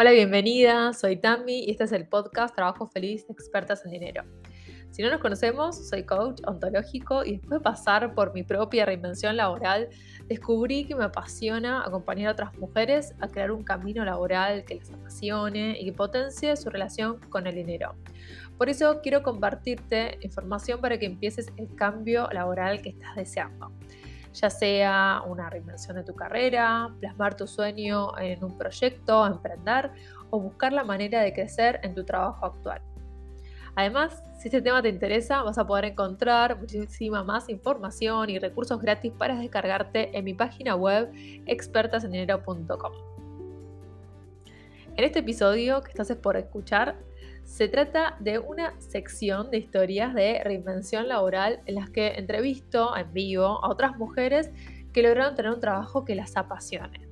Hola, bienvenida, soy Tammy y este es el podcast Trabajo Feliz, Expertas en Dinero. Si no nos conocemos, soy coach ontológico y después de pasar por mi propia reinvención laboral, descubrí que me apasiona acompañar a otras mujeres a crear un camino laboral que les apasione y que potencie su relación con el dinero. Por eso quiero compartirte información para que empieces el cambio laboral que estás deseando ya sea una reinvención de tu carrera, plasmar tu sueño en un proyecto, emprender o buscar la manera de crecer en tu trabajo actual. Además, si este tema te interesa, vas a poder encontrar muchísima más información y recursos gratis para descargarte en mi página web expertasendinero.com. En este episodio que estás por escuchar, se trata de una sección de historias de reinvención laboral en las que entrevisto en vivo a otras mujeres que lograron tener un trabajo que las apasione.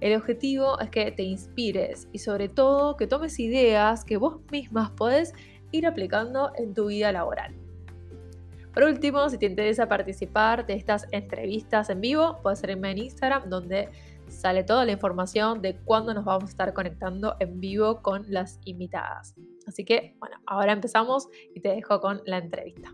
El objetivo es que te inspires y sobre todo que tomes ideas que vos mismas podés ir aplicando en tu vida laboral. Por último, si te interesa participar de estas entrevistas en vivo, puedes seguirme en Instagram donde sale toda la información de cuándo nos vamos a estar conectando en vivo con las invitadas. Así que, bueno, ahora empezamos y te dejo con la entrevista.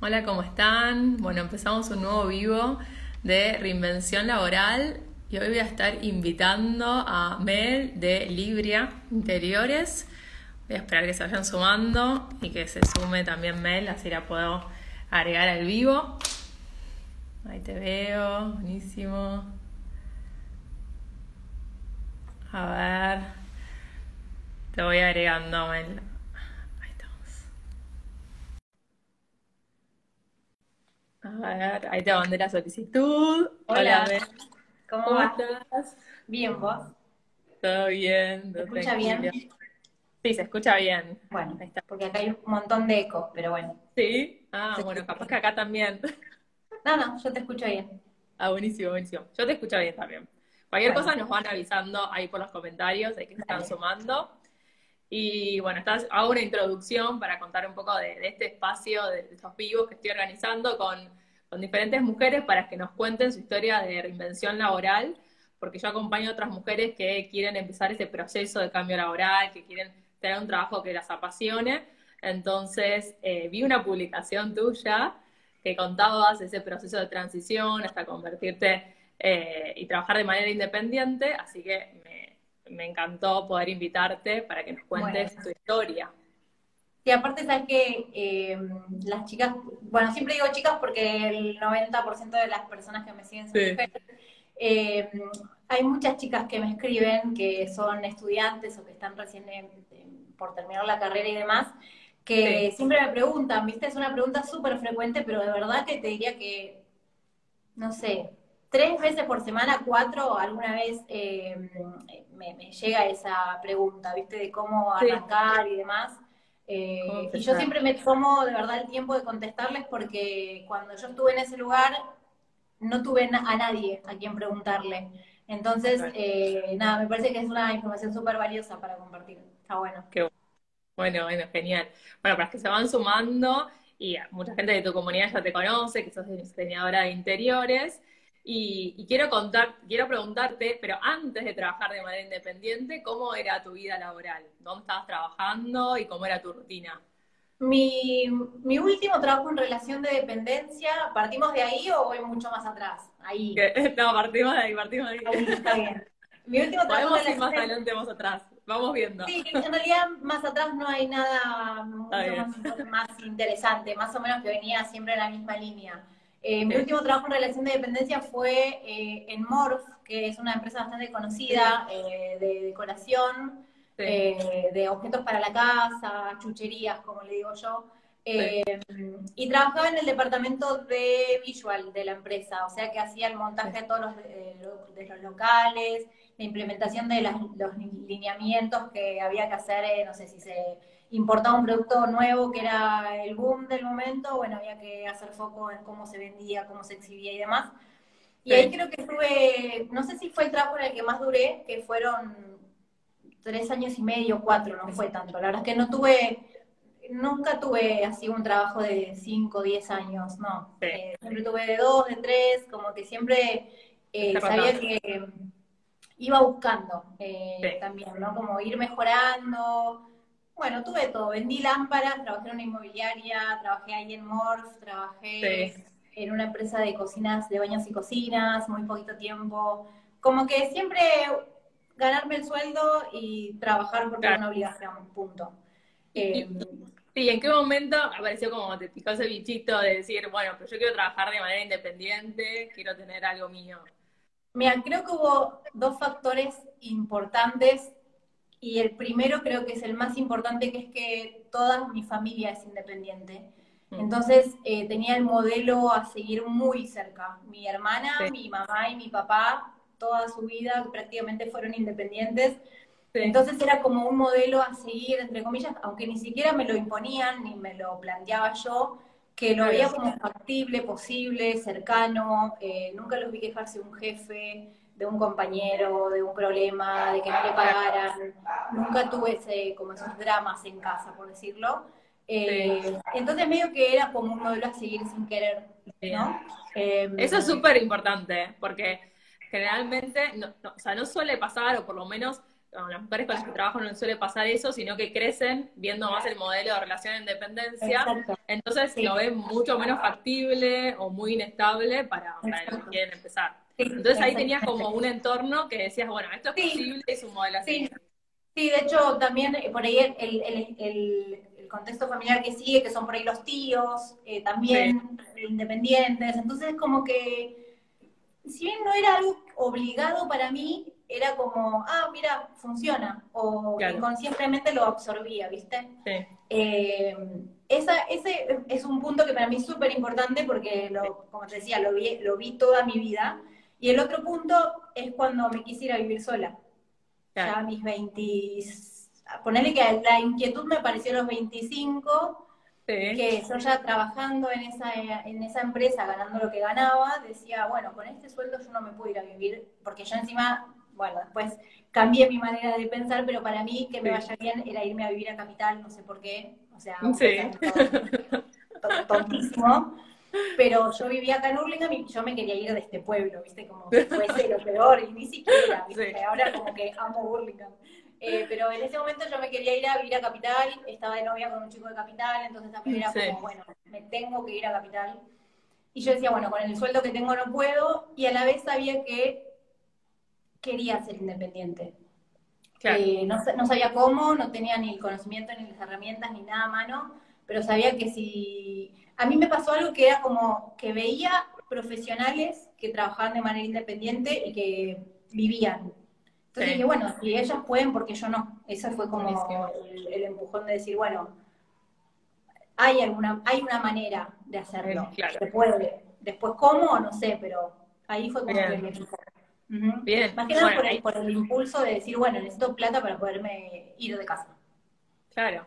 Hola, ¿cómo están? Bueno, empezamos un nuevo vivo de reinvención laboral y hoy voy a estar invitando a Mel de Libria Interiores. Voy a esperar que se vayan sumando y que se sume también Mel, así la puedo agregar al vivo. Ahí te veo, buenísimo. A ver. Te voy agregando, Mel. Ahí estamos. A ver, ahí te mandé la solicitud. Hola, Mel. ¿Cómo, estás? Bien, ¿vos? Todo bien. ¿Se escucha bien? Sí, se escucha bien. Bueno, ahí está. porque acá hay un montón de eco, pero bueno. Sí. Ah, bueno, capaz que acá también. No, no, yo te escucho bien. Ah, buenísimo, buenísimo. Yo te escucho bien también. Cualquier cosa nos van avisando ahí por los comentarios de que se están sumando. Y bueno, estás, hago una introducción para contar un poco de, este espacio, de, estos vivos que estoy organizando con, con, diferentes mujeres para que nos cuenten su historia de reinvención laboral, porque yo acompaño a otras mujeres que quieren empezar ese proceso de cambio laboral, que quieren tener un trabajo que las apasione. Entonces, eh, vi una publicación tuya que contabas ese proceso de transición hasta convertirte eh, y trabajar de manera independiente, así que me, encantó poder invitarte para que nos cuentes tu historia. Y aparte sabes que eh, las chicas, bueno, siempre digo chicas porque el 90% de las personas que me siguen son mujeres. Eh, hay muchas chicas que me escriben que son estudiantes o que están recién por terminar la carrera y demás, que siempre me preguntan, viste, es una pregunta súper frecuente, pero de verdad que te diría que, no sé, tres veces por semana, cuatro, alguna vez eh, me, llega esa pregunta, ¿viste? De cómo arrancar y demás. Eh, y yo siempre me tomo de verdad el tiempo de contestarles porque cuando yo estuve en ese lugar no tuve a nadie a quien preguntarle. Entonces, eh, nada, me parece que es una información súper valiosa para compartir. Está bueno. Qué bueno, bueno, genial. Bueno, para que se van sumando, y mucha gente de tu comunidad ya te conoce, que sos diseñadora de interiores, y, quiero contar, quiero preguntarte, pero antes de trabajar de manera independiente, ¿cómo era tu vida laboral? ¿Dónde estabas trabajando y cómo era tu rutina? Mi, mi último trabajo en relación de dependencia, ¿partimos de ahí o voy mucho más atrás? Ahí. No, partimos de ahí, partimos de ahí. está bien. Mi último trabajo Podemos ir más adelante, más atrás. Vamos viendo. Sí, en realidad más atrás no hay nada mucho más interesante, más o menos que venía siempre en la misma línea. Eh, mi último trabajo en relación de dependencia fue eh, en Morph, que es una empresa bastante conocida eh, de decoración, de objetos para la casa, chucherías, como le digo yo. Y trabajaba en el departamento de visual de la empresa, o sea que hacía el montaje de todos los, de los locales, la implementación de los lineamientos que había que hacer, no sé si se importaba un producto nuevo que era el boom del momento, bueno, había que hacer foco en cómo se vendía, cómo se exhibía y demás. Y ahí creo que estuve, no sé si fue el trabajo en el que más duré, que fueron tres años y medio, cuatro, no fue tanto. La verdad es que no tuve nunca tuve así un trabajo de 5 o 10 años, no. Eh, siempre tuve de 2, de 3, como que siempre eh, sabía que iba buscando eh, también, ¿no? Como ir mejorando. Bueno, tuve todo. Vendí lámparas, trabajé en una inmobiliaria, trabajé ahí en Morph, trabajé en una empresa de cocinas, de baños y cocinas, muy poquito tiempo. Como que siempre ganarme el sueldo y trabajar porque era una obligación, punto. Eh, sí, ¿en qué momento apareció como te picó ese bichito de decir, bueno, pero yo quiero trabajar de manera independiente, quiero tener algo mío? Mira, creo que hubo dos factores importantes y el primero creo que es el más importante, que es que toda mi familia es independiente. Mm. Entonces eh, tenía el modelo a seguir muy cerca. Mi hermana, mi mamá y mi papá, toda su vida prácticamente fueron independientes. Entonces era como un modelo a seguir, entre comillas, aunque ni siquiera me lo imponían ni me lo planteaba yo, que lo veía como factible, posible, cercano, eh, nunca los vi quejarse un jefe, de un compañero, de un problema, de que no le pagaran, nunca tuve ese, como esos dramas en casa, por decirlo. Eh, entonces medio que era como un modelo a seguir sin querer, ¿no? Em, Eso es súper importante, porque generalmente, no, o sea, no suele pasar, o por lo menos con las mujeres con las que trabajo no suele pasar eso, sino que crecen viendo más el modelo de relación en dependencia, entonces lo ven mucho menos factible o muy inestable para, para los que quieren empezar. Entonces ahí tenías como un entorno que decías, bueno, esto es posible y es un modelo así. Sí, de hecho también eh, por ahí el, el, el, contexto familiar que sigue, que son por ahí los tíos, eh, también independientes, entonces como que si bien no era algo obligado para mí, era como, ah, mira, funciona, o inconscientemente lo absorbía, ¿viste? Sí. Eh, esa, ese es un punto que para mí es súper importante porque, lo, como te decía, lo vi, lo vi toda mi vida. Y el otro punto es cuando me quisiera vivir sola. Ya a mis 20... Ponerle que la inquietud me pareció a los 25, que yo ya trabajando en esa, en esa empresa, ganando lo que ganaba, decía, bueno, con este sueldo yo no me puedo ir a vivir, porque yo encima bueno, después cambié mi manera de pensar, pero para mí que me vaya bien era irme a vivir a Capital, no sé por qué, o sea, tontísimo. Pero yo vivía acá en Hurlingham y yo me quería ir de este pueblo, ¿viste? Como si fuese lo peor, y ni siquiera, ¿viste? Ahora como que amo Hurlingham. Eh, pero en ese momento yo me quería ir a vivir a Capital, estaba de novia con un chico de Capital, entonces también era como, bueno, me tengo que ir a Capital. Y yo decía, bueno, con el sueldo que tengo no puedo, y a la vez sabía que quería ser independiente. Eh, no, no, sabía cómo, no tenía ni el conocimiento, ni las herramientas, ni nada a mano, pero sabía que si... A mí me pasó algo que era como que veía profesionales que trabajaban de manera independiente y que vivían. Entonces dije, bueno, si ellas pueden, porque yo no? Ese fue como el, empujón de decir, bueno, hay alguna, hay una manera de hacerlo, se puede. Después cómo, no sé, pero ahí fue como que me Bien. Más que nada por, el, impulso de decir, bueno, necesito plata para poderme ir de casa. Claro.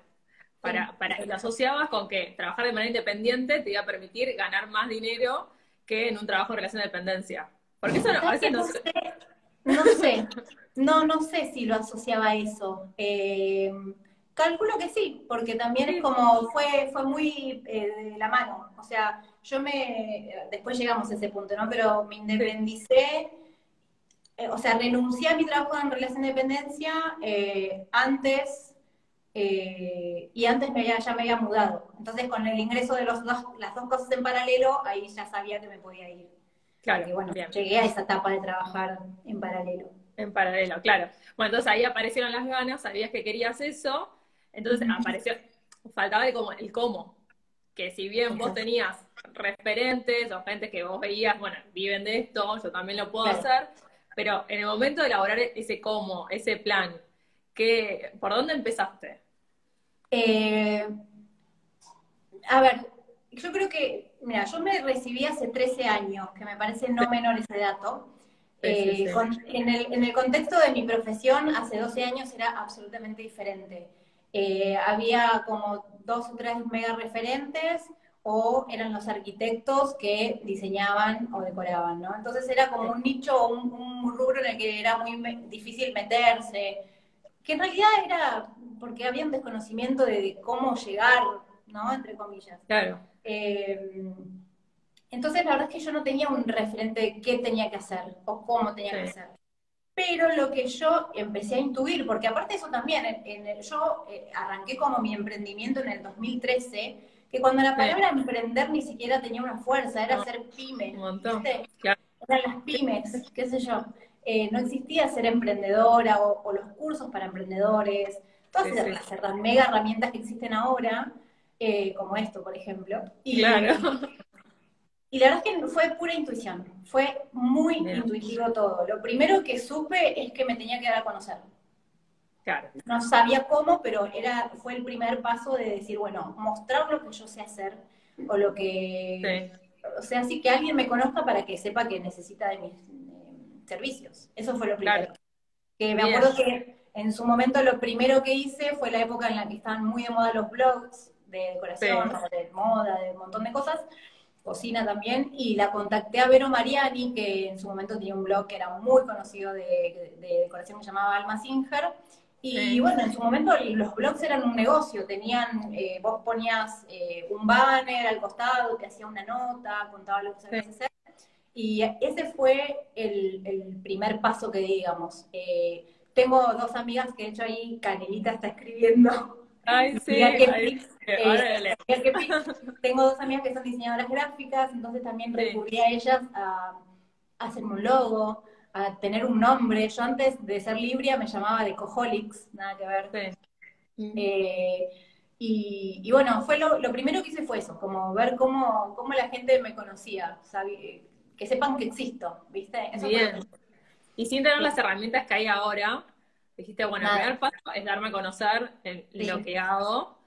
Para, para, lo asociabas con que trabajar de manera independiente te iba a permitir ganar más dinero que en un trabajo de relación de dependencia. Porque eso a veces no, sé. No sé, no, no sé si lo asociaba a eso. Eh, calculo que sí, porque también es como, fue, fue muy eh, de la mano. O sea, yo me, después llegamos a ese punto, ¿no? Pero me independicé eh, o sea, renuncié a mi trabajo en relación de dependencia antes, eh, y antes me ya me había mudado. Entonces, con el ingreso de los dos, las dos cosas en paralelo, ahí ya sabía que me podía ir. Claro. Y bueno, llegué a esa etapa de trabajar en paralelo. En paralelo, claro. Bueno, entonces ahí aparecieron las ganas, sabías que querías eso, entonces apareció, faltaba el cómo, el cómo, que si bien vos tenías referentes o gente que vos veías, bueno, viven de esto, yo también lo puedo hacer, pero en el momento de elaborar ese cómo, ese plan, ¿qué, ¿por dónde empezaste? Eh, a ver, yo creo que, mira, yo me recibí hace 13 años, que me parece no menor ese dato. Eh, en, el, en, el, contexto de mi profesión, hace 12 años era absolutamente diferente. Eh, había como dos o tres mega referentes, o eran los arquitectos que diseñaban o decoraban, ¿no? Entonces era como un nicho, un, un rubro en el que era muy difícil meterse. Que en realidad era porque había un desconocimiento de cómo llegar, ¿no? Entre comillas. Claro. Eh, entonces, la verdad es que yo no tenía un referente de qué tenía que hacer o cómo tenía que hacer. Pero lo que yo empecé a intuir, porque aparte de eso también, en, yo eh, arranqué como mi emprendimiento en el 2013, que cuando la palabra emprender ni siquiera tenía una fuerza, era ser pyme. Un montón. Eran las pymes, qué sé yo. Eh, no existía ser emprendedora o, los cursos para emprendedores, todas las mega herramientas que existen ahora, eh, como esto, por ejemplo. Y, claro. Y la verdad es que fue pura intuición, fue muy intuitivo todo. Lo primero que supe es que me tenía que dar a conocer. Claro. No sabía cómo, pero era, fue el primer paso de decir, bueno, mostrar lo que yo sé hacer o lo que... O sea, así que alguien me conozca para que sepa que necesita de mis servicios. Eso fue lo primero. Que me acuerdo que en su momento lo primero que hice fue la época en la que estaban muy de moda los blogs de decoración, de moda, de un montón de cosas, cocina también, y la contacté a Vero Mariani, que en su momento tenía un blog que era muy conocido de, decoración que se llamaba Alma Singer, y bueno, en su momento los blogs eran un negocio, tenían, eh, vos ponías eh, un banner al costado, te hacía una nota, contaba lo que sabías hacer, y ese fue el, primer paso que digamos. Eh, tengo dos amigas que de hecho ahí Canelita está escribiendo. Ay, sí. Eh, tengo dos amigas que son diseñadoras gráficas, entonces también recurrí a ellas a, hacerme un logo, a tener un nombre. Yo antes de ser Libria me llamaba de Coholics, nada que ver. Eh, y, bueno, fue lo, primero que hice fue eso, como ver cómo, cómo la gente me conocía, que sepan que existo, ¿viste? Bien. Y sin tener las herramientas que hay ahora, dijiste, bueno, el primer paso es darme a conocer en lo que hago.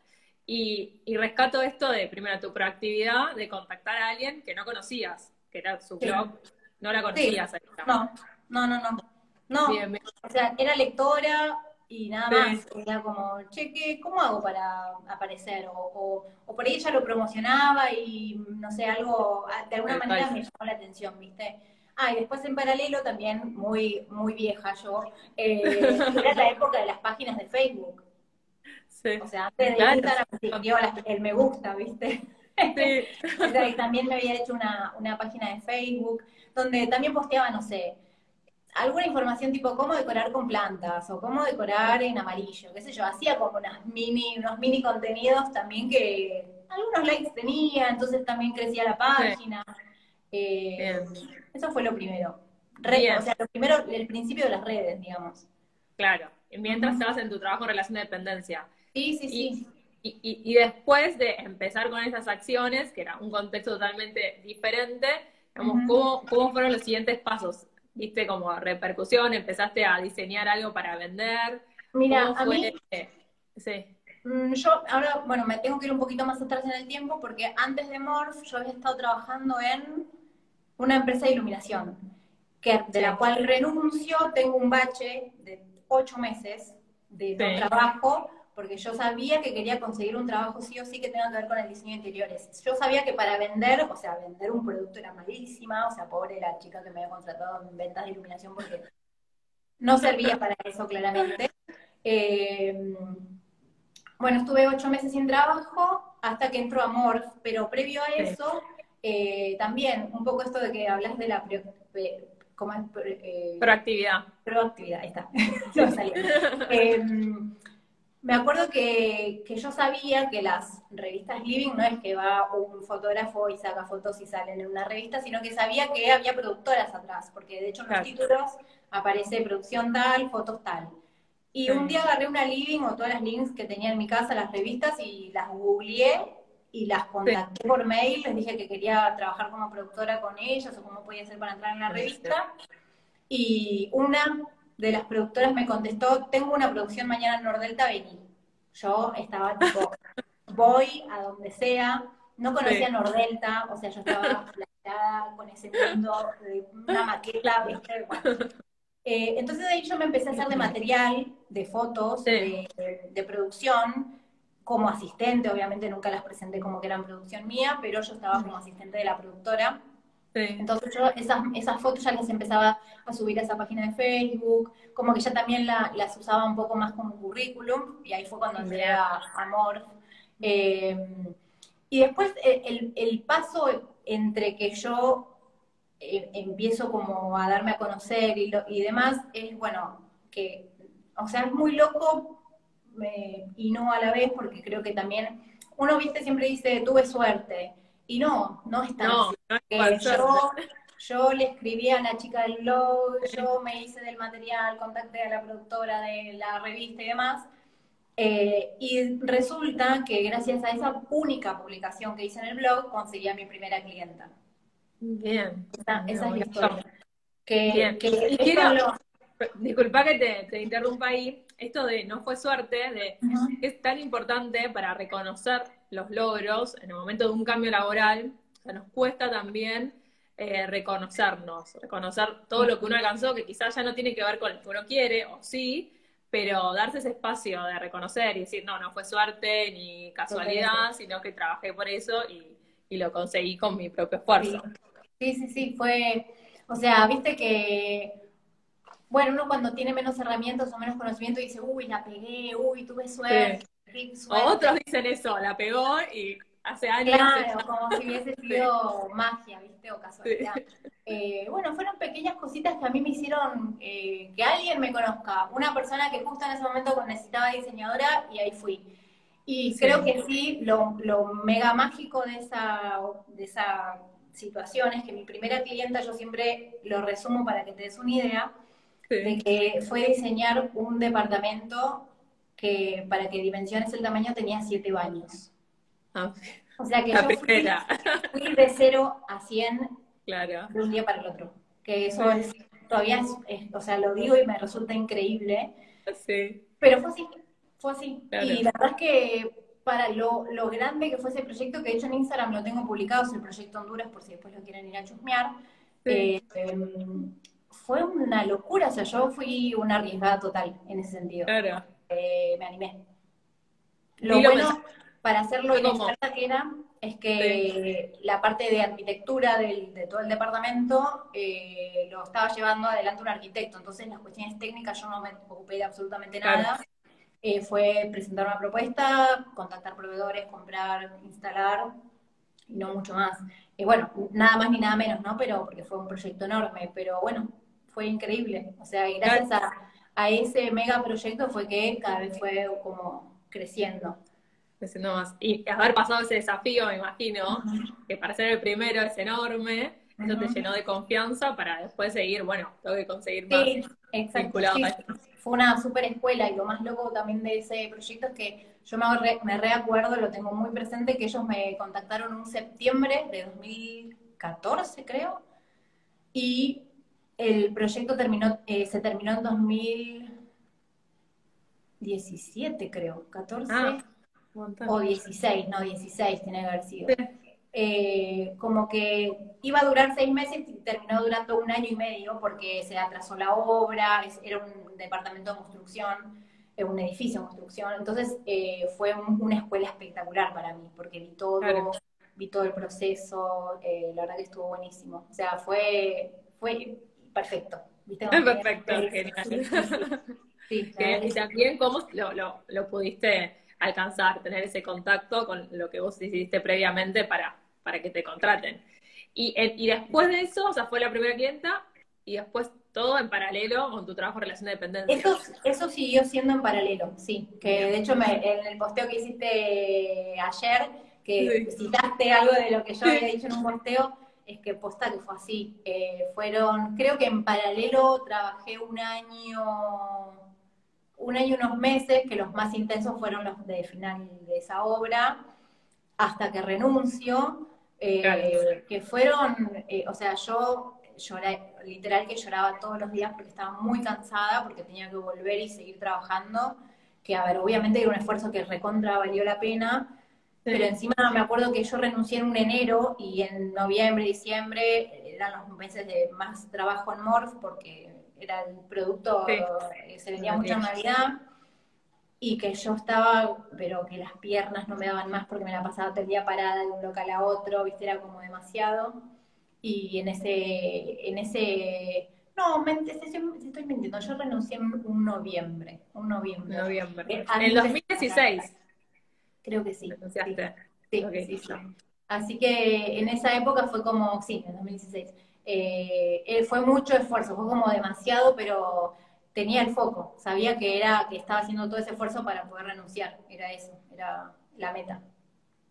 Y, rescato esto de, primero, tu proactividad de contactar a alguien que no conocías, que era su blog, no la conocías. No, no, no, no. No, o sea, era lectora, y nada más. Era como, che, ¿cómo hago para aparecer? O, o, por ahí ella lo promocionaba y, no sé, algo, de alguna manera me llamó la atención, ¿viste? Ah, y después en paralelo también, muy, muy vieja yo, eh, era la época de las páginas de Facebook. Sí. O sea, antes de Instagram el me gusta, ¿viste? Sí. o sea, y también me había hecho una, una página de Facebook donde también posteaba, no sé, alguna información tipo cómo decorar con plantas o cómo decorar en amarillo, qué sé yo, hacía como unas mini, unos mini contenidos también que algunos likes tenía, entonces también crecía la página. Eh, eso fue lo primero. o sea, lo primero, el principio de las redes, digamos. Claro, mientras estabas en tu trabajo en relación de dependencia. Sí, sí, sí. Y, y, después de empezar con esas acciones, que era un contexto totalmente diferente, ¿cómo, ¿cómo fueron los siguientes pasos? Viste como repercusión, empezaste a diseñar algo para vender. Mira, a mí, sí. Mm, yo ahora, bueno, me tengo que ir un poquito más atrás en el tiempo porque antes de Morph yo había estado trabajando en una empresa de iluminación, que, de la cual renuncio, tengo un bache de ocho meses de trabajo porque yo sabía que quería conseguir un trabajo sí o sí que tenga que ver con el diseño de interiores. Yo sabía que para vender, o sea, vender un producto era malísima, o sea, pobre la chica que me había contratado en ventas de iluminación porque no servía para eso claramente. Eh, bueno, estuve ocho meses sin trabajo hasta que entró Amor, pero previo a eso, eh, también un poco esto de que hablas de la... ¿cómo es? Eh, proactividad. Proactividad, ahí está. no me acuerdo que, yo sabía que las revistas Living no es que va un fotógrafo y saca fotos y salen en una revista, sino que sabía que había productoras atrás, porque de hecho en los títulos aparece producción tal, fotos tal. Y un día agarré una Living o todas las links que tenía en mi casa, las revistas, y las googleé y las contacté por mail, les dije que quería trabajar como productora con ellas o cómo podía ser para entrar en la revista. Y una de las productoras me contestó, tengo una producción mañana en Nordelta, vení. Yo estaba tipo, voy a donde sea, no conocía Nordelta, o sea, yo estaba planteada con ese mundo de una maqueta, ¿viste? Eh, entonces de ahí yo me empecé a hacer de material, de fotos, de, producción, como asistente, obviamente nunca las presenté como que eran producción mía, pero yo estaba como asistente de la productora. Entonces yo esas, esas fotos ya las empezaba a subir a esa página de Facebook, como que ya también las usaba un poco más como currículum, y ahí fue cuando entré a Amor. Eh, y después eh, el, el, paso entre que yo eh, empiezo como a darme a conocer y, y demás, es bueno, que, o sea, es muy loco y no a la vez, porque creo que también, uno, viste, siempre dice, tuve suerte, y no, no es tan no, yo, yo le escribí a la chica del blog, yo me hice del material, contacté a la productora de la revista y demás, eh, y resulta que gracias a esa única publicación que hice en el blog, conseguí a mi primera clienta. Bien. Esa, es la historia. Que, Bien. Disculpa que te, te interrumpa ahí, esto de no fue suerte, de es tan importante para reconocer los logros en el momento de un cambio laboral, o sea, nos cuesta también eh, reconocernos, reconocer todo lo que uno alcanzó, que quizás ya no tiene que ver con lo que uno quiere, o sí, pero darse ese espacio de reconocer y decir, no, no fue suerte ni casualidad, sino que trabajé por eso y, y lo conseguí con mi propio esfuerzo. Sí, sí, sí, fue, o sea, viste que bueno, uno cuando tiene menos herramientas o menos conocimiento dice, uy, la pegué, uy, tuve suerte. Otros dicen eso, la pegó y hace años. Claro, como si hubiese sido magia, ¿viste? O casualidad. Eh, bueno, fueron pequeñas cositas que a mí me hicieron eh, que alguien me conozca. Una persona que justo en ese momento necesitaba diseñadora y ahí fui. Y creo que sí, lo, mega mágico de esa, de esa situación es que mi primera clienta, yo siempre lo resumo para que te des una idea, de que fue diseñar un departamento que para que dimensiones el tamaño tenía siete baños. Ah, o sea que yo fui, de cero a 100 claro. de un día para el otro. Que eso es, todavía es, o sea, lo digo y me resulta increíble. Sí. Pero fue así, fue así. Y la verdad es que para lo, lo, grande que fue ese proyecto, que de hecho en Instagram lo tengo publicado, es el proyecto Honduras, por si después lo quieren ir a chusmear. Eh, em, fue una locura, o sea, yo fui una arriesgada total en ese sentido. Claro. Eh, me animé. Lo bueno para hacerlo inexperta que era es que la parte de arquitectura de todo el departamento eh, lo estaba llevando adelante un arquitecto, entonces las cuestiones técnicas yo no me ocupé de absolutamente nada. Eh, fue presentar una propuesta, contactar proveedores, comprar, instalar y no mucho más. Y bueno, nada más ni nada menos, ¿no? Pero porque fue un proyecto enorme, pero bueno, fue increíble. O sea, gracias a, ese mega proyecto fue que cada vez fue como creciendo. Creciendo más. Y haber pasado ese desafío, me imagino, que para ser el primero es enorme, eso te llenó de confianza para después seguir, bueno, tengo que conseguir más. Sí, exacto. Fue una super escuela y lo más loco también de ese proyecto es que yo me, me reacuerdo, lo tengo muy presente, que ellos me contactaron un septiembre de 2014, creo, y el proyecto terminó, eh, se terminó en 2017, creo, 14 ah, o 16, no, 16 tiene que haber sido. Eh, como que iba a durar seis meses y terminó durando un año y medio porque se atrasó la obra, era un departamento de construcción, eh, un edificio de construcción, entonces fue una escuela espectacular para mí porque vi todo, vi todo el proceso, la verdad que estuvo buenísimo, o sea, fue, fue perfecto. Perfecto, genial. y también cómo lo, lo, pudiste alcanzar, tener ese contacto con lo que vos hiciste previamente para, para que te contraten. Y, y después de eso, o sea, fue la primera clienta y después todo en paralelo con tu trabajo de relación de dependencia. Eso, eso siguió siendo en paralelo, sí. Que de hecho en el posteo que hiciste ayer, que citaste algo de lo que yo había dicho en un posteo, es que posta que fue así. Eh, fueron, creo que en paralelo trabajé un año, un año y unos meses, que los más intensos fueron los de final de esa obra, hasta que renuncio, eh, que fueron, eh, o sea, yo lloré, literal que lloraba todos los días porque estaba muy cansada, porque tenía que volver y seguir trabajando, que a ver, obviamente era un esfuerzo que recontra valió la pena, pero encima me acuerdo que yo renuncié en un enero y en noviembre, diciembre eran los meses de más trabajo en Morph porque era el producto, eh, se vendía mucho en Navidad y que yo estaba, pero que las piernas no me daban más porque me la pasaba todo el día parada de un local a otro, viste, era como demasiado. y en ese, en ese, no, estoy mintiendo, yo renuncié en un noviembre, un noviembre. Noviembre. Eh, en el 2016. Creo que sí. Renunciaste. Sí, sí, sí, Así que en esa época fue como, sí, en 2016. Eh, eh, fue mucho esfuerzo, fue como demasiado, pero tenía el foco, sabía que era que estaba haciendo todo ese esfuerzo para poder renunciar, era eso, era la meta.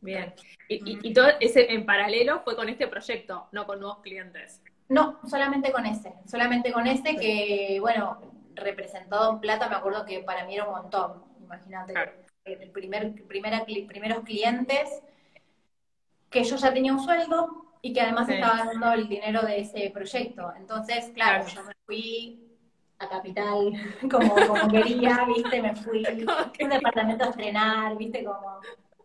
Bien. Y, todo ese en paralelo fue con este proyecto, no con nuevos clientes. No, solamente con ese, solamente con ese que, bueno, representado en plata, me acuerdo que para mí era un montón, imagínate, el primer, primera, primeros clientes que yo ya tenía un sueldo y que además estaba dando el dinero de ese proyecto. Entonces, claro, yo me fui a Capital como, como quería, viste, me fui a un departamento a estrenar, viste, como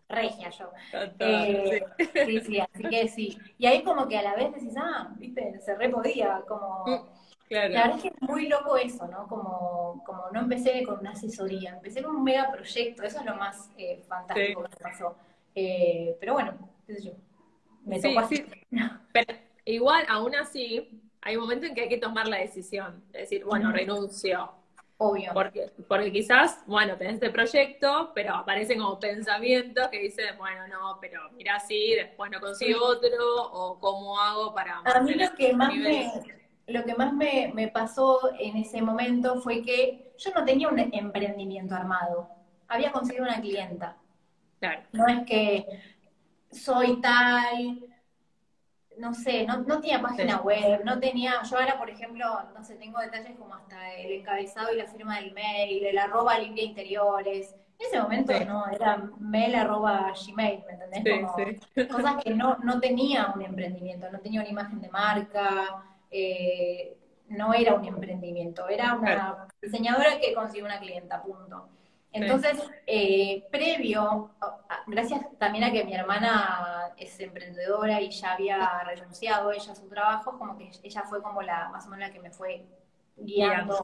regia yo. Eh, sí. sí. así que sí. Y ahí como que a la vez decís, ah, viste, se re podía, como... La verdad es que es muy loco eso, ¿no? Como, como no empecé con una asesoría, empecé con un mega proyecto, eso es lo más eh, fantástico que me pasó. Eh, pero bueno, qué sé yo, me tocó así. Pero igual, aún así, hay un momento en que hay que tomar la decisión, es decir, bueno, renuncio, Obvio. Porque, porque quizás, bueno, tenés este proyecto, pero aparecen como pensamientos que dicen, bueno, no, pero mira así, después no consigo otro, o cómo hago para... A mí lo que más me, lo que más me, me, pasó en ese momento fue que yo no tenía un emprendimiento armado, había conseguido una clienta. Claro. No es que soy tal, no sé, no, no tenía página web, no tenía, yo ahora por ejemplo, no sé, tengo detalles como hasta el encabezado y la firma del mail, el arroba limpia interiores. En ese momento no, era mail arroba gmail, ¿me entendés? Como cosas que no, no tenía un emprendimiento, no tenía una imagen de marca, eh, no era un emprendimiento, era una diseñadora que consiguió una clienta, punto. Entonces, eh, previo, gracias también a que mi hermana es emprendedora y ya había renunciado ella a su trabajo, como que ella fue como la, más o menos la que me fue guiando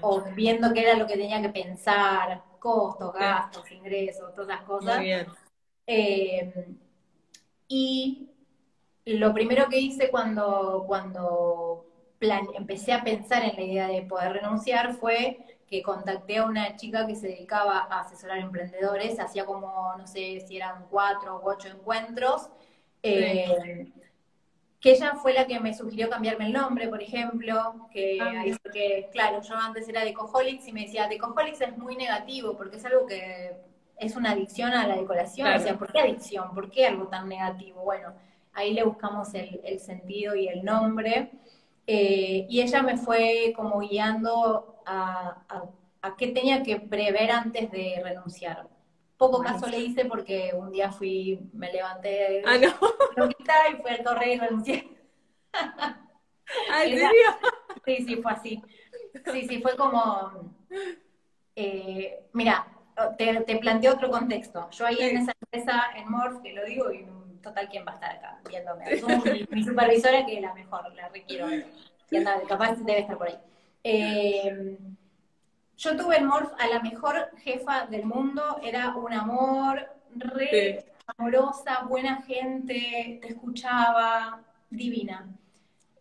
o viendo qué era lo que tenía que pensar, costos, gastos, ingresos, todas esas cosas. Eh, y lo primero que hice cuando, cuando empecé a pensar en la idea de poder renunciar fue que contacté a una chica que se dedicaba a asesorar emprendedores, hacía como, no sé si eran cuatro o ocho encuentros, eh, que ella fue la que me sugirió cambiarme el nombre, por ejemplo, que, ah, que claro, yo antes era de Decoholics y me decía, Decoholics es muy negativo porque es algo que es una adicción a la decoración, o sea, ¿por qué adicción? ¿Por qué algo tan negativo? Bueno, ahí le buscamos el, sentido y el nombre. Eh, y ella me fue como guiando a, qué tenía que prever antes de renunciar. Poco caso le hice porque un día fui, me levanté ah, no. y fui al correo y renuncié. ¿Ah? Sí, sí, fue así. Sí, sí, fue como, eh, mira, te, te planteo otro contexto. Yo ahí en esa empresa, en Morph, que lo digo, y total, ¿quién va a estar acá viéndome? Mi, mi, supervisora, que es la mejor, la requiero. capaz debe estar por ahí. Eh, yo tuve en Morph a la mejor jefa del mundo, era un amor, re amorosa, buena gente, te escuchaba, divina.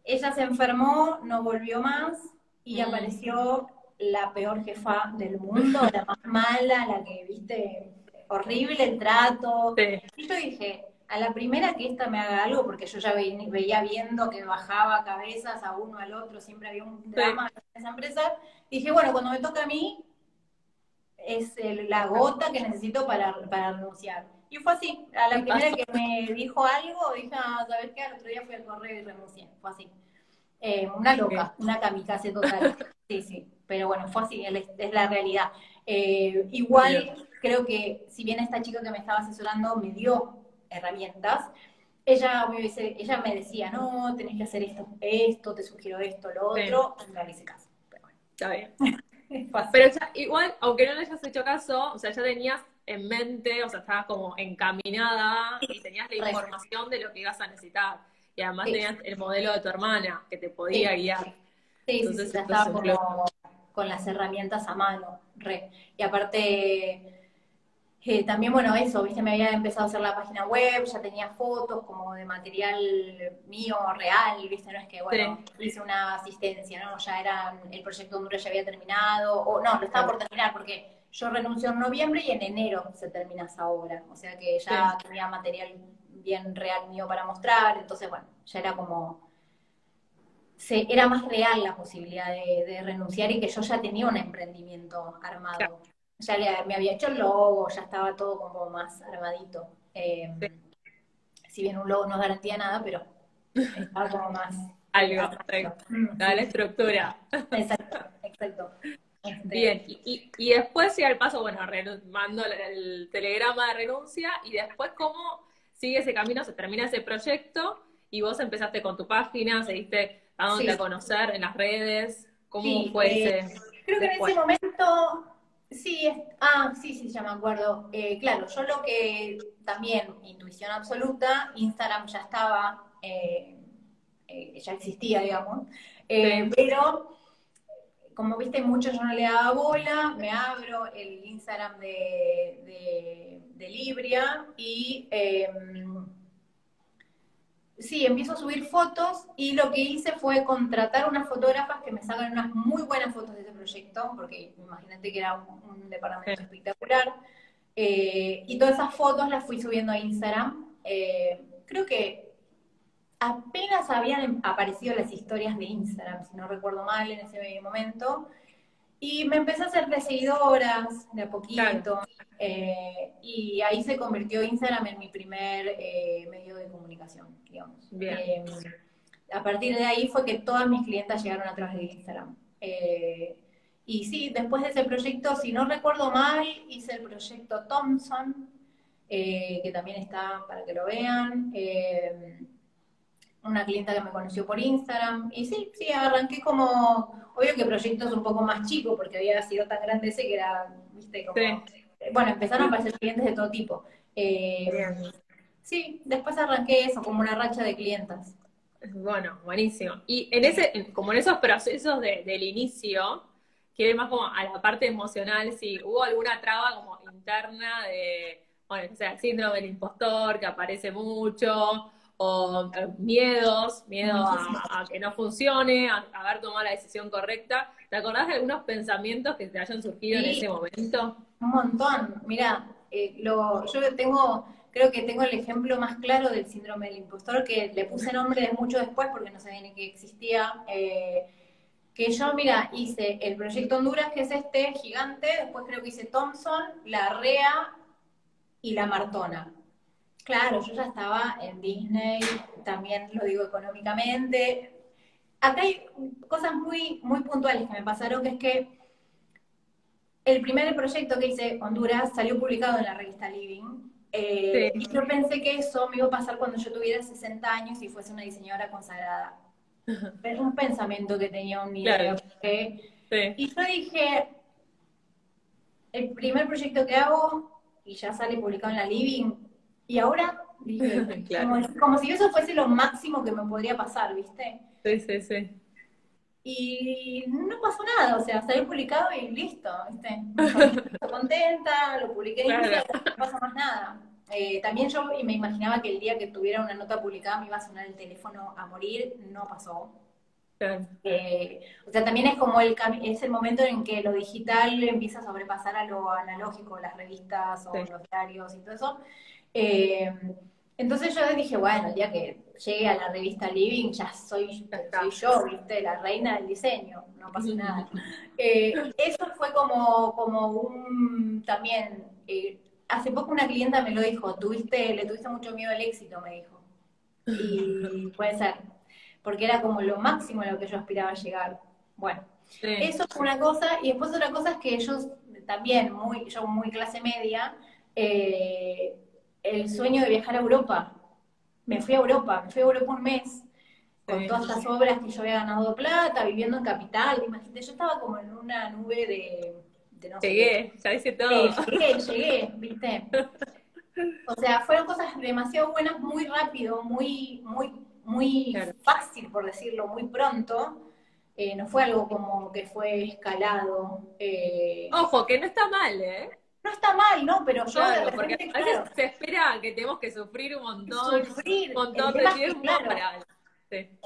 Ella se enfermó, no volvió más y mm. apareció la peor jefa del mundo, la más mala, la que, viste, horrible el trato. Y yo dije, a la primera que esta me haga algo, porque yo ya veía viendo que bajaba cabezas a uno al otro, siempre había un drama en esa empresa, dije, bueno, cuando me toca a mí, es la gota que necesito para, para renunciar. Y fue así, a la primera que me dijo algo, dije, ah, ¿sabes qué? Al otro día fui al correo y renuncié, fue así. Eh, una loca, una kamikaze total. Sí, sí, pero bueno, fue así, es la realidad. Eh, igual creo que si bien esta chica que me estaba asesorando me dio herramientas, ella me, ella me decía, no, tenés que hacer esto, esto, te sugiero esto, lo otro, no le hice caso. Pero bueno. Está bien. Pero igual, aunque no le hayas hecho caso, o sea, ya tenías en mente, o sea, estabas como encaminada y tenías la información de lo que ibas a necesitar. Y además tenías el modelo de tu hermana que te podía guiar. Sí, Entonces, sí, estaba como con las herramientas a mano, re. Y aparte, También, bueno, eso, viste, me había empezado a hacer la página web, ya tenía fotos como de material mío, real, viste, no es que, bueno, hice una asistencia, ¿no? Ya era, el proyecto Honduras ya había terminado, o no, lo estaba por terminar porque yo renuncio en noviembre y en enero se termina esa obra, o sea que ya tenía material bien real mío para mostrar, entonces, bueno, ya era como, se, era más real la posibilidad de, renunciar y que yo ya tenía un emprendimiento armado ya me había hecho el logo, ya estaba todo como más armadito. Eh, si bien un logo no garantía nada, pero estaba como más. Algo, la estructura. Exacto, exacto. Este, bien, y, y, después llega el paso, bueno, mando el, telegrama de renuncia y después cómo sigue ese camino, se termina ese proyecto y vos empezaste con tu página, seguiste dándote a conocer en las redes, ¿cómo fue eh, ese? Creo que en ese momento Sí, ah, sí, sí, ya me acuerdo. Eh, claro, yo lo que también, intuición absoluta, Instagram ya estaba, eh, eh, ya existía, digamos, pero como viste mucho yo no le daba bola, me abro el Instagram de, de Libria y em, sí, empiezo a subir fotos y lo que hice fue contratar unas fotógrafas que me sacan unas muy buenas fotos de ese proyecto, porque imagínate que era un, departamento espectacular. Eh, y todas esas fotos las fui subiendo a Instagram. Eh, creo que apenas habían aparecido las historias de Instagram, si no recuerdo mal, en ese momento. Y me empecé a hacer de seguidoras de a poquito. Eh, y ahí se convirtió Instagram en mi primer eh, medio de comunicación, digamos. Eh, a partir de ahí fue que todas mis clientas llegaron a través de Instagram. y sí, después de ese proyecto, si no recuerdo mal, hice el proyecto Thompson, que también está para que lo vean. Una clienta que me conoció por Instagram. Y sí, sí, arranqué como Obvio que proyectos un poco más chicos, porque había sido tan grande ese que era, viste, como... Bueno, empezaron a aparecer clientes de todo tipo. Eh, sí, después arranqué eso, como una racha de clientas. Bueno, buenísimo. Y en ese, como en esos procesos del inicio, quiere más como a la parte emocional, si hubo alguna traba como interna de, bueno, o sea, el síndrome del impostor que aparece mucho, o eh, miedos, miedo a, que no funcione, a, haber tomado la decisión correcta. ¿Te acordás de algunos pensamientos que te hayan surgido en ese momento? Un montón. Mira, eh, lo, yo tengo, creo que tengo el ejemplo más claro del síndrome del impostor, que le puse nombre mucho después porque no sabía ni que existía. Eh, que yo, mira, hice el proyecto Honduras, que es este gigante, después creo que hice Thompson, la REA y la Martona. Claro, yo ya estaba en Disney, también lo digo económicamente. Acá hay cosas muy, muy puntuales que me pasaron, que es que el primer proyecto que hice, Honduras, salió publicado en la revista Living. Eh, y yo pensé que eso me iba a pasar cuando yo tuviera 60 años y fuese una diseñadora consagrada. Es un pensamiento que tenía un idea. Y yo dije, el primer proyecto que hago, y ya sale publicado en la Living, y ahora, como, si eso fuese lo máximo que me podría pasar, ¿viste? Sí, sí, sí. Y no pasó nada, o sea, salió publicado y listo, ¿viste? Estoy contenta, lo publiqué y no pasa más nada. Eh, también yo me imaginaba que el día que tuviera una nota publicada me iba a sonar el teléfono a morir, no pasó. Eh, o sea, también es como el es el momento en que lo digital empieza a sobrepasar a lo analógico, las revistas o los diarios y todo eso. Eh, entonces yo dije, bueno, ya que llegue a la revista Living, ya soy, yo, ¿viste? La reina del diseño, no pasa nada. Eh, eso fue como, como un, también, eh, hace poco una clienta me lo dijo, tuviste, le tuviste mucho miedo al éxito, me dijo. Y puede ser, porque era como lo máximo a lo que yo aspiraba a llegar. Bueno, eso fue una cosa, y después otra cosa es que ellos también, muy, yo muy clase media, eh, el sueño de viajar a Europa. Me fui a Europa, me fui a Europa un mes, con todas estas obras que yo había ganado plata, viviendo en capital, imagínate, yo estaba como en una nube de, Llegué, ya hice todo. llegué, llegué, viste. O sea, fueron cosas demasiado buenas, muy rápido, muy, muy, muy fácil, por decirlo, muy pronto. Eh, no fue algo como que fue escalado. Eh. Ojo, que no está mal, ¿eh? No está mal, ¿no? Pero yo claro, porque a veces se espera que tenemos que sufrir un montón, sufrir. un montón de tiempo